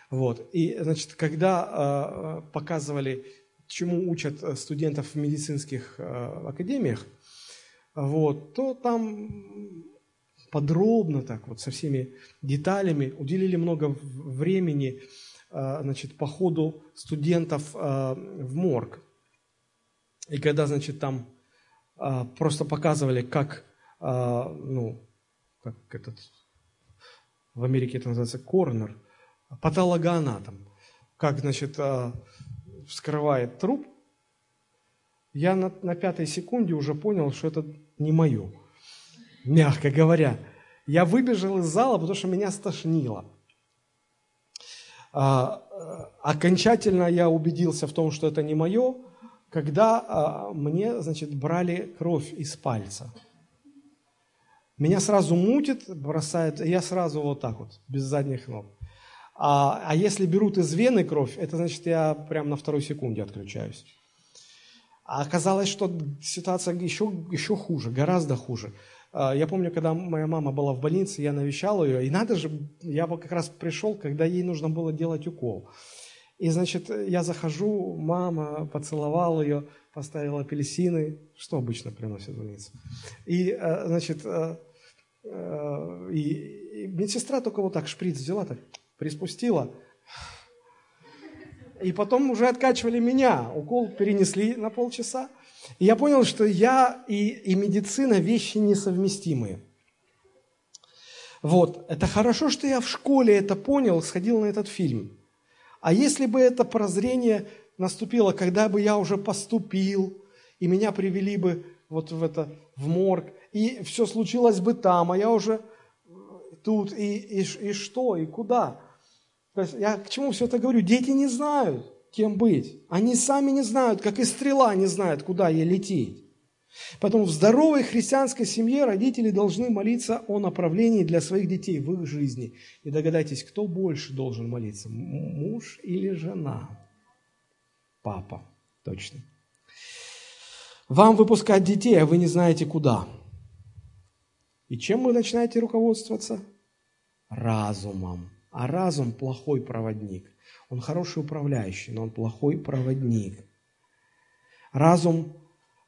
Вот. И, значит, когда э, показывали, чему учат э, студентов в медицинских э, академиях, вот, то там подробно так вот со всеми деталями уделили много времени значит, по ходу студентов э, в морг. И когда, значит, там э, просто показывали, как, ну, как этот, в Америке это называется коронер, патологоанатом, как, значит, вскрывает труп, я на, на пятой секунде уже понял, что это не мое. Мягко говоря. Я выбежал из зала, потому что меня стошнило. А, окончательно я убедился в том, что это не мое, когда а, мне, значит, брали кровь из пальца. Меня сразу мутит, бросает, я сразу вот так вот, без задних ног. А, а если берут из вены кровь, это значит, я прям на второй секунде отключаюсь. А оказалось, что ситуация еще, еще хуже, гораздо хуже. А, я помню, когда моя мама была в больнице, я навещал ее, и надо же, я как раз пришел, когда ей нужно было делать укол. И, значит, я захожу, мама поцеловал ее, поставил апельсины, что обычно приносят в больницу. И, э, значит, э, э, и, и медсестра только вот так шприц взяла, так приспустила, и потом уже откачивали меня. Укол перенесли на полчаса. И я понял, что я и, и медицина вещи несовместимые. Вот, это хорошо, что я в школе это понял, сходил на этот фильм. А если бы это прозрение наступило, когда бы я уже поступил, и меня привели бы вот в это, в морг, и все случилось бы там, а я уже тут, и, и, и что, и куда? То есть я к чему все это говорю? Дети не знают, кем быть. Они сами не знают, как и стрела не знает, куда ей лететь. Поэтому в здоровой христианской семье родители должны молиться о направлении для своих детей в их жизни. И догадайтесь, кто больше должен молиться, муж или жена? Папа, точно. Вам выпускать детей, а вы не знаете куда. И чем вы начинаете руководствоваться? Разумом. А разум – плохой проводник. Он хороший управляющий, но он плохой проводник. Разум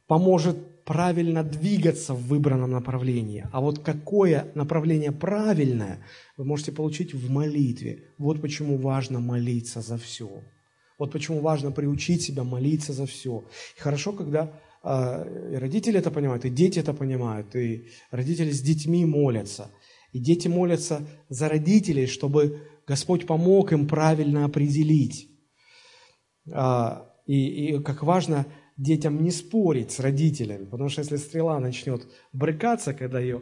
поможет правильно двигаться в выбранном направлении. А вот какое направление правильное, вы можете получить в молитве. Вот почему важно молиться за все. Вот почему важно приучить себя молиться за все. И хорошо, когда э, и родители это понимают, и дети это понимают, и родители с детьми молятся – и дети молятся за родителей, чтобы Господь помог им правильно определить. А, и, и как важно детям не спорить с родителями, потому что если стрела начнет брыкаться, когда ее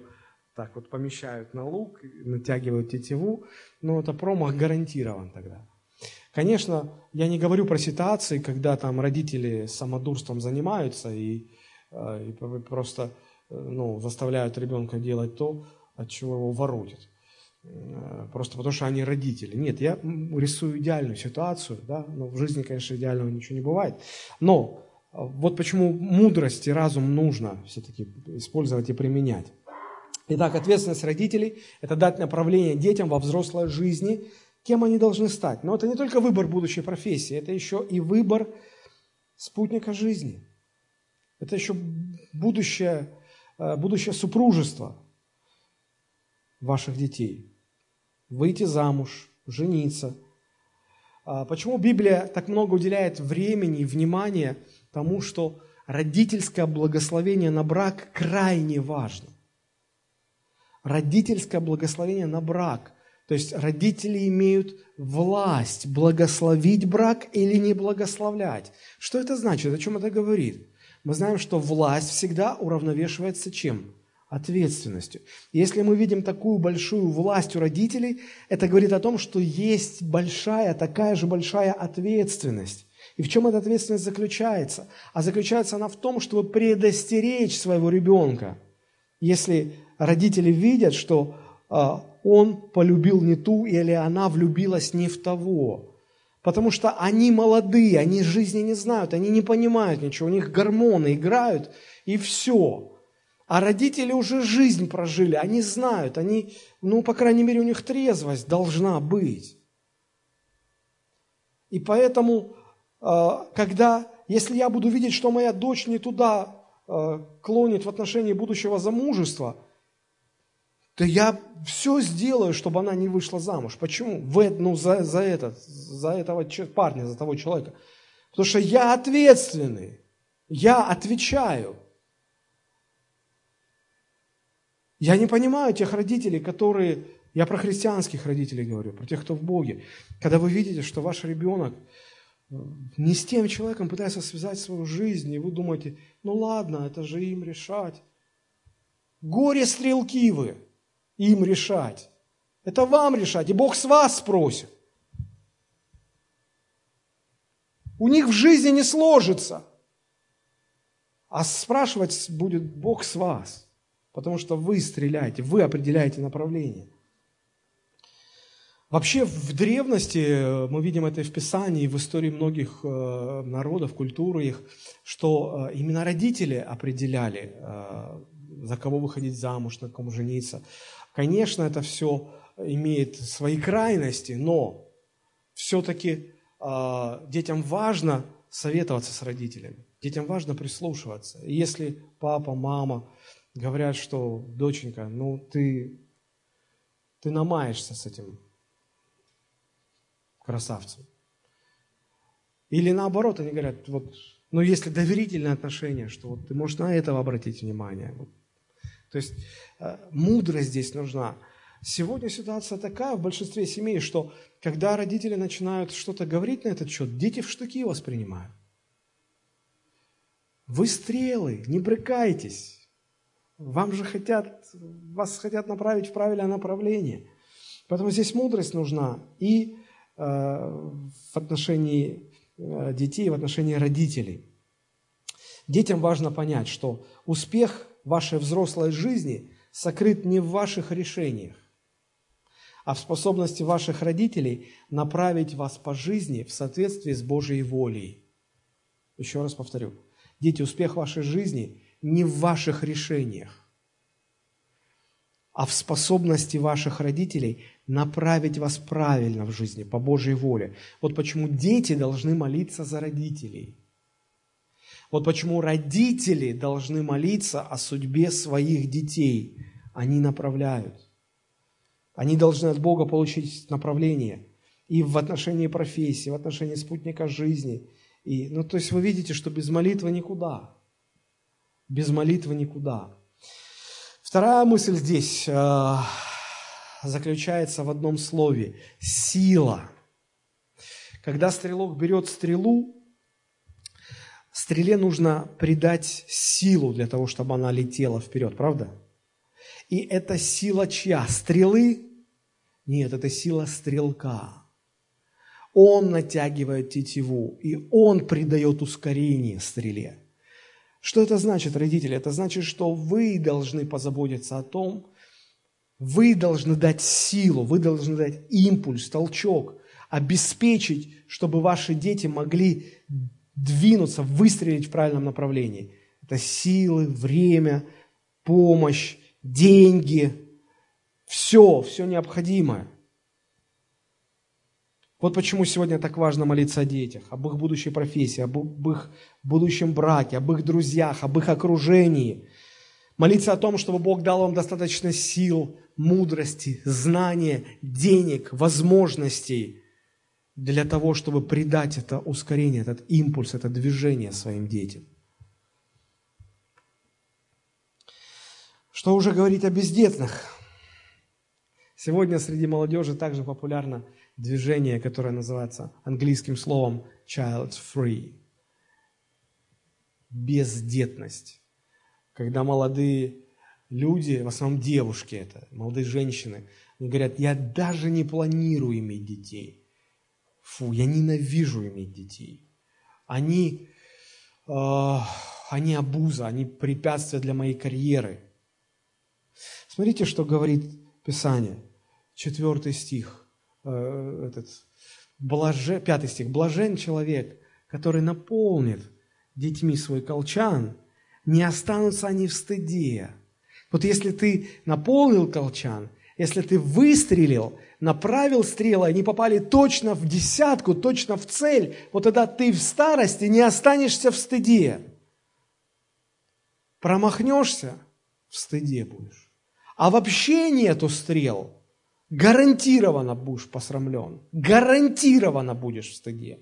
так вот помещают на лук, натягивают тетиву, ну это промах гарантирован тогда. Конечно, я не говорю про ситуации, когда там родители самодурством занимаются и, а, и просто э, ну, заставляют ребенка делать то, от чего его воротит. Э, просто потому, что они родители. Нет, я рисую идеальную ситуацию, да, но в жизни, конечно, идеального ничего не бывает. Но э, вот почему мудрость и разум нужно все-таки использовать и применять. Итак, ответственность родителей – это дать направление детям во взрослой жизни, кем они должны стать. Но это не только выбор будущей профессии, это еще и выбор спутника жизни. Это еще будущее, э, будущее супружество, ваших детей. Выйти замуж, жениться. А почему Библия так много уделяет времени и внимания тому, что родительское благословение на брак крайне важно? Родительское благословение на брак. То есть родители имеют власть благословить брак или не благословлять. Что это значит? О чем это говорит? Мы знаем, что власть всегда уравновешивается чем? Ответственностью. Если мы видим такую большую власть у родителей, это говорит о том, что есть большая, такая же большая ответственность. И в чем эта ответственность заключается? А заключается она в том, чтобы предостеречь своего ребенка. Если родители видят, что э, он полюбил не ту или она влюбилась не в того, Потому что они молодые, они жизни не знают, они не понимают ничего, у них гормоны играют, и все. А родители уже жизнь прожили, они знают, они, ну, по крайней мере, у них трезвость должна быть. И поэтому, а, когда, если я буду видеть, что моя дочь не туда а, клонит в отношении будущего замужества, то я все сделаю, чтобы она не вышла замуж. Почему? В, ну, за, за, этот, за этого парня, за того человека. Потому что я ответственный, я отвечаю. Я не понимаю тех родителей, которые, я про христианских родителей говорю, про тех, кто в Боге, когда вы видите, что ваш ребенок э, не с тем человеком пытается связать свою жизнь, и вы думаете, ну ладно, это же им решать. Горе стрелки вы, им решать. Это вам решать, и Бог с вас спросит. У них в жизни не сложится. А спрашивать будет Бог с вас потому что вы стреляете, вы определяете направление. Вообще в древности, э, мы видим это и в Писании, в истории многих э, народов, культуры их, что э, именно родители определяли, за кого выходить замуж, на ком жениться. Конечно, это все имеет свои крайности, но все-таки детям важно советоваться с родителями, детям важно прислушиваться. И если папа, мама говорят, что доченька, ну ты, ты намаешься с этим красавцем. Или наоборот, они говорят, вот, ну если доверительные отношения, что вот ты можешь на этого обратить внимание. То есть э, мудрость здесь нужна. Сегодня ситуация такая в большинстве семей, что когда родители начинают что-то говорить на этот счет, дети в штыки воспринимают. Вы стрелы, не брыкайтесь. Вам же хотят, вас хотят направить в правильное направление. Поэтому здесь мудрость нужна. И Э, в отношении э, детей, в отношении родителей. Детям важно понять, что успех вашей взрослой жизни сокрыт не в ваших решениях, а в способности ваших родителей направить вас по жизни в соответствии с Божьей волей. Еще раз повторю. Дети, успех вашей жизни не в ваших решениях, а в способности ваших родителей направить вас правильно в жизни, по Божьей воле. Вот почему дети должны молиться за родителей. Вот почему родители должны молиться о судьбе своих детей. Они направляют. Они должны от Бога получить направление и в отношении профессии, в отношении спутника жизни. И, ну, то есть вы видите, что без молитвы никуда. Без молитвы никуда. Вторая мысль здесь э, заключается в одном слове – сила. Когда стрелок берет стрелу, стреле нужно придать силу для того, чтобы она летела вперед, правда? И это сила чья? Стрелы? Нет, это сила стрелка. Он натягивает тетиву, и он придает ускорение стреле. Что это значит, родители? Это значит, что вы должны позаботиться о том, вы должны дать силу, вы должны дать импульс, толчок, обеспечить, чтобы ваши дети могли двинуться, выстрелить в правильном направлении. Это силы, время, помощь, деньги, все, все необходимое. Вот почему сегодня так важно молиться о детях, об их будущей профессии, об их будущем браке, об их друзьях, об их окружении. Молиться о том, чтобы Бог дал вам достаточно сил, мудрости, знания, денег, возможностей для того, чтобы придать это ускорение, этот импульс, это движение своим детям. Что уже говорить о бездетных? Сегодня среди молодежи также популярно – движение, которое называется английским словом child-free. Бездетность. Когда молодые люди, в основном девушки это, молодые женщины, они говорят, я даже не планирую иметь детей. Фу, я ненавижу иметь детей. Они, э, они обуза, они препятствия для моей карьеры. Смотрите, что говорит Писание, четвертый стих. Э, этот, блаже, пятый стих, блажен человек, который наполнит детьми свой колчан, не останутся они в стыде. Вот если ты наполнил колчан, если ты выстрелил, направил стрелы, они попали точно в десятку, точно в цель, вот тогда ты в старости не останешься в стыде. Промахнешься, в стыде будешь. А вообще нету стрел – гарантированно будешь посрамлен, гарантированно будешь в стыде.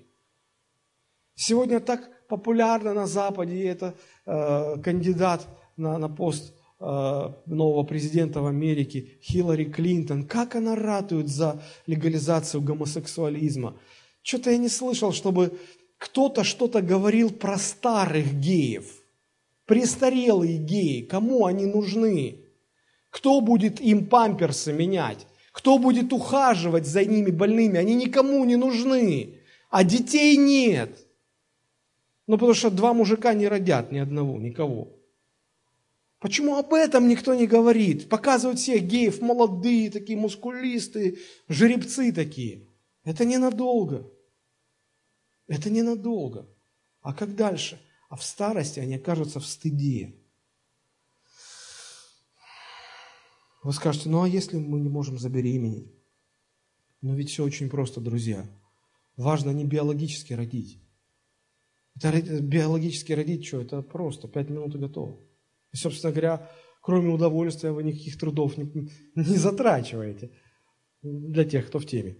Сегодня так популярно на Западе, это э, кандидат на, на пост э, нового президента в Америке Хиллари Клинтон. Как она ратует за легализацию гомосексуализма. Что-то я не слышал, чтобы кто-то что-то говорил про старых геев. Престарелые геи, кому они нужны? Кто будет им памперсы менять? Кто будет ухаживать за ними больными? Они никому не нужны. А детей нет. Ну, потому что два мужика не родят ни одного, никого. Почему об этом никто не говорит? Показывают всех геев, молодые, такие мускулистые, жеребцы такие. Это ненадолго. Это ненадолго. А как дальше? А в старости они окажутся в стыде. Вы скажете, ну а если мы не можем забеременеть? Но ведь все очень просто, друзья. Важно не биологически родить. Это биологически родить что? Это просто, пять минут и готово. И, собственно говоря, кроме удовольствия вы никаких трудов не, не затрачиваете для тех, кто в теме.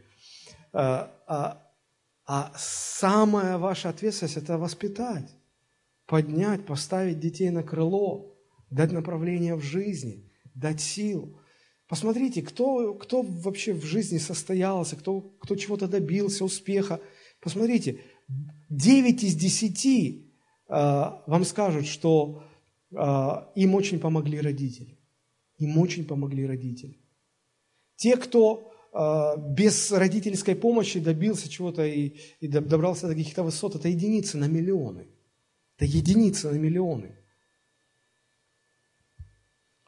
А, а, а самая ваша ответственность – это воспитать, поднять, поставить детей на крыло, дать направление в жизни, дать сил. Посмотрите, кто, кто вообще в жизни состоялся, кто, кто чего-то добился, успеха. Посмотрите, 9 из 10 э, вам скажут, что э, им очень помогли родители. Им очень помогли родители. Те, кто э, без родительской помощи добился чего-то и, и добрался до каких-то высот, это единицы на миллионы. Это единицы на миллионы.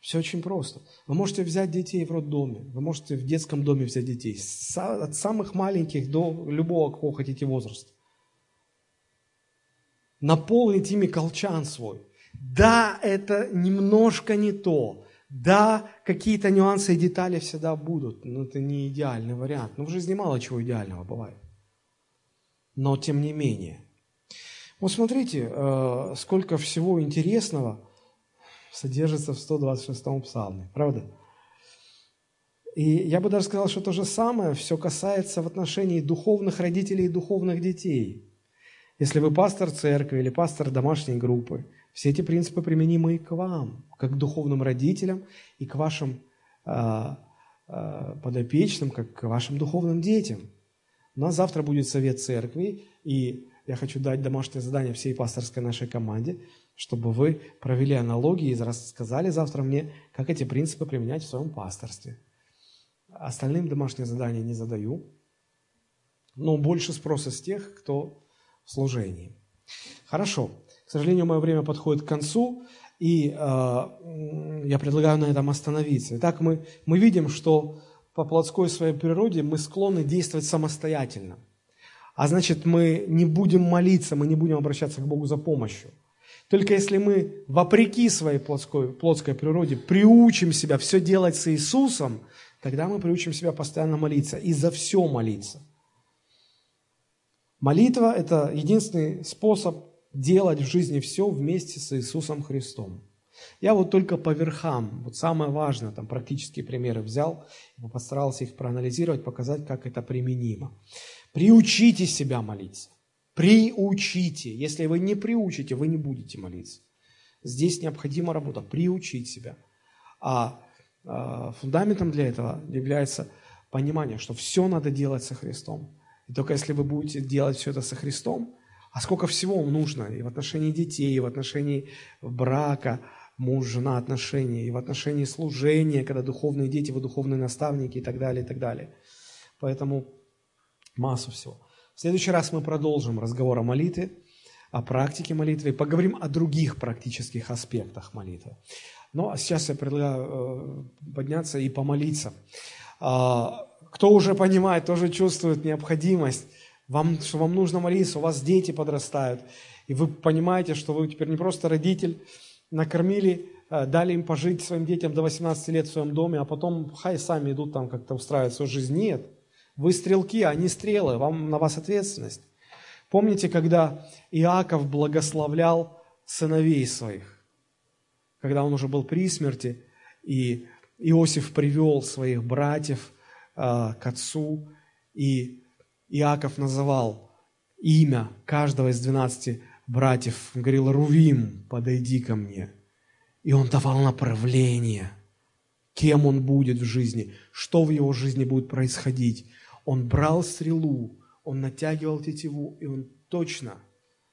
Все очень просто. Вы можете взять детей в роддоме, вы можете в детском доме взять детей, от самых маленьких до любого, какого хотите возраста. Наполнить ими колчан свой. Да, это немножко не то. Да, какие-то нюансы и детали всегда будут, но это не идеальный вариант. Но в жизни мало чего идеального бывает. Но тем не менее. Вот смотрите, э, сколько всего интересного – содержится в 126-м псалме. Правда? И я бы даже сказал, что то же самое все касается в отношении духовных родителей и духовных детей. Если вы пастор церкви или пастор домашней группы, все эти принципы применимы и к вам, как к духовным родителям и к вашим э, э, подопечным, как к вашим духовным детям. У нас завтра будет совет церкви, и я хочу дать домашнее задание всей пасторской нашей команде – чтобы вы провели аналогии и рассказали завтра мне, как эти принципы применять в своем пасторстве. Остальным домашние задания не задаю, но больше спроса с тех, кто в служении. Хорошо. К сожалению, мое время подходит к концу, и э, я предлагаю на этом остановиться. Итак, мы, мы видим, что по плотской своей природе мы склонны действовать самостоятельно. А значит, мы не будем молиться, мы не будем обращаться к Богу за помощью – только если мы, вопреки своей плотской, плотской природе, приучим себя все делать с Иисусом, тогда мы приучим себя постоянно молиться и за все молиться. Молитва – это единственный способ делать в жизни все вместе с Иисусом Христом. Я вот только по верхам, вот самое важное, там практические примеры взял, постарался их проанализировать, показать, как это применимо. Приучите себя молиться. Приучите. Если вы не приучите, вы не будете молиться. Здесь необходима работа, приучить себя. А, а фундаментом для этого является понимание, что все надо делать со Христом. И только если вы будете делать все это со Христом, а сколько всего вам нужно и в отношении детей, и в отношении брака, муж-жена отношения, и в отношении служения, когда духовные дети, вы духовные наставники и так далее, и так далее. Поэтому массу всего. В следующий раз мы продолжим разговор о молитве, о практике молитвы и поговорим о других практических аспектах молитвы. Ну, а сейчас я предлагаю э, подняться и помолиться. А, кто уже понимает, тоже чувствует необходимость, вам, что вам нужно молиться, у вас дети подрастают, и вы понимаете, что вы теперь не просто родитель, накормили, э, дали им пожить своим детям до 18 лет в своем доме, а потом хай сами идут там как-то устраивать свою жизнь. Нет. Вы стрелки, а не стрелы, вам, на вас ответственность. Помните, когда Иаков благословлял сыновей своих, когда он уже был при смерти, и Иосиф привел своих братьев э, к отцу, и Иаков называл имя каждого из двенадцати братьев. Он говорил, Рувим, подойди ко мне. И он давал направление, кем он будет в жизни, что в его жизни будет происходить. Он брал стрелу, он натягивал тетиву, и он точно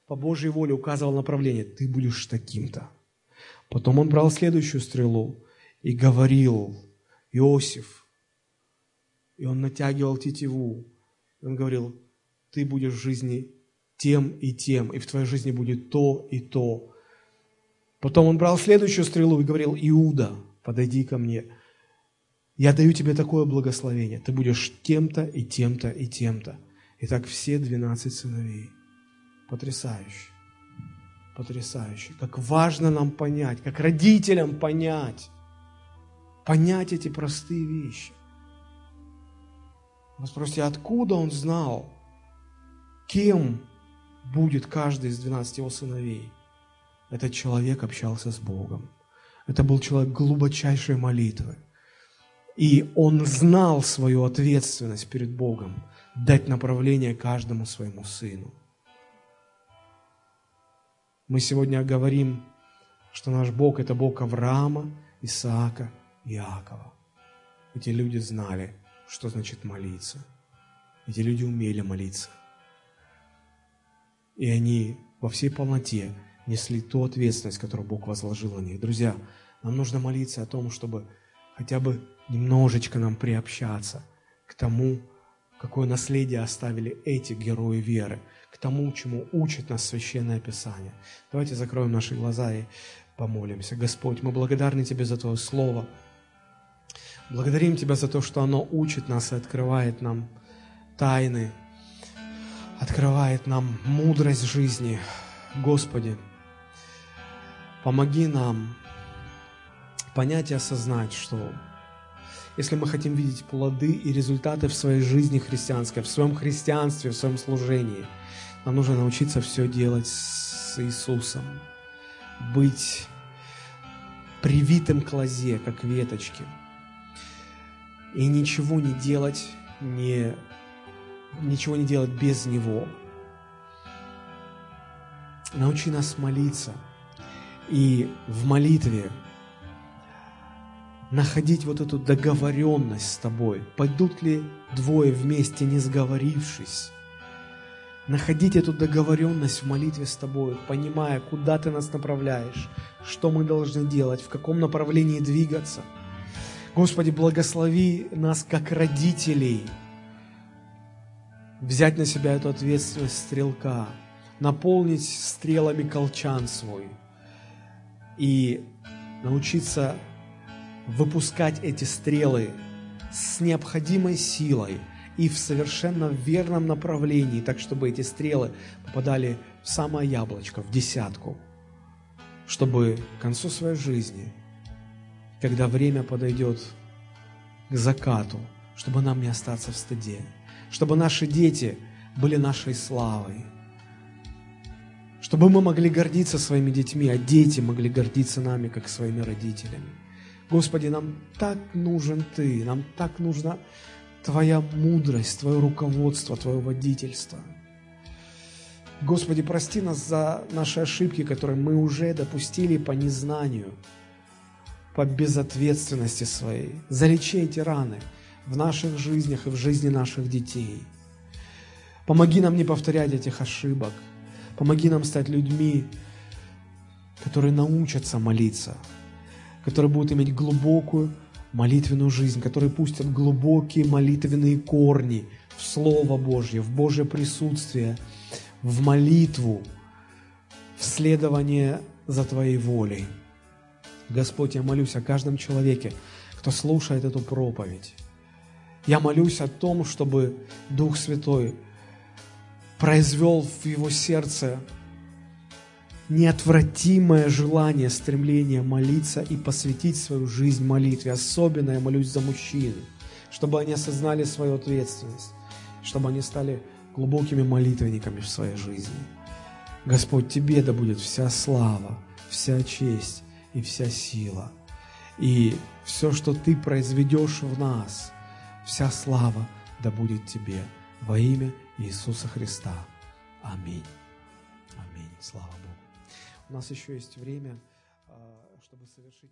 по Божьей воле указывал направление. Ты будешь таким-то. Потом он брал следующую стрелу и говорил, Иосиф, и он натягивал тетиву. И он говорил, ты будешь в жизни тем и тем, и в твоей жизни будет то и то. Потом он брал следующую стрелу и говорил, Иуда, подойди ко мне. Я даю тебе такое благословение. Ты будешь тем-то и тем-то и тем-то. И так все двенадцать сыновей. Потрясающе. Потрясающе. Как важно нам понять, как родителям понять. Понять эти простые вещи. Вы спросите, откуда он знал, кем будет каждый из двенадцати его сыновей? Этот человек общался с Богом. Это был человек глубочайшей молитвы. И он знал свою ответственность перед Богом дать направление каждому своему сыну. Мы сегодня говорим, что наш Бог – это Бог Авраама, Исаака и Иакова. Эти люди знали, что значит молиться. Эти люди умели молиться. И они во всей полноте несли ту ответственность, которую Бог возложил на них. Друзья, нам нужно молиться о том, чтобы хотя бы немножечко нам приобщаться к тому, какое наследие оставили эти герои веры, к тому, чему учит нас Священное Писание. Давайте закроем наши глаза и помолимся. Господь, мы благодарны Тебе за Твое Слово. Благодарим Тебя за то, что оно учит нас и открывает нам тайны, открывает нам мудрость жизни. Господи, помоги нам понять и осознать, что если мы хотим видеть плоды и результаты в своей жизни христианской, в своем христианстве, в своем служении, нам нужно научиться все делать с Иисусом, быть привитым к лозе, как веточки, и ничего не делать, не, ничего не делать без Него. Научи нас молиться, и в молитве находить вот эту договоренность с тобой. Пойдут ли двое вместе, не сговорившись? Находить эту договоренность в молитве с тобой, понимая, куда ты нас направляешь, что мы должны делать, в каком направлении двигаться. Господи, благослови нас как родителей взять на себя эту ответственность стрелка, наполнить стрелами колчан свой и научиться выпускать эти стрелы с необходимой силой и в совершенно верном направлении, так чтобы эти стрелы попадали в самое яблочко, в десятку, чтобы к концу своей жизни, когда время подойдет к закату, чтобы нам не остаться в стыде, чтобы наши дети были нашей славой, чтобы мы могли гордиться своими детьми, а дети могли гордиться нами, как своими родителями. Господи, нам так нужен Ты, нам так нужна Твоя мудрость, Твое руководство, Твое водительство. Господи, прости нас за наши ошибки, которые мы уже допустили по незнанию, по безответственности своей. Залечи эти раны в наших жизнях и в жизни наших детей. Помоги нам не повторять этих ошибок. Помоги нам стать людьми, которые научатся молиться, которые будут иметь глубокую молитвенную жизнь, которые пустят глубокие молитвенные корни в Слово Божье, в Божье присутствие, в молитву, в следование за Твоей волей. Господь, я молюсь о каждом человеке, кто слушает эту проповедь. Я молюсь о том, чтобы Дух Святой произвел в его сердце неотвратимое желание, стремление молиться и посвятить свою жизнь молитве. Особенно я молюсь за мужчин, чтобы они осознали свою ответственность, чтобы они стали глубокими молитвенниками в своей жизни. Господь, Тебе да будет вся слава, вся честь и вся сила. И все, что Ты произведешь в нас, вся слава да будет Тебе во имя Иисуса Христа. Аминь. Аминь. Слава. У нас еще есть время, а, чтобы совершить.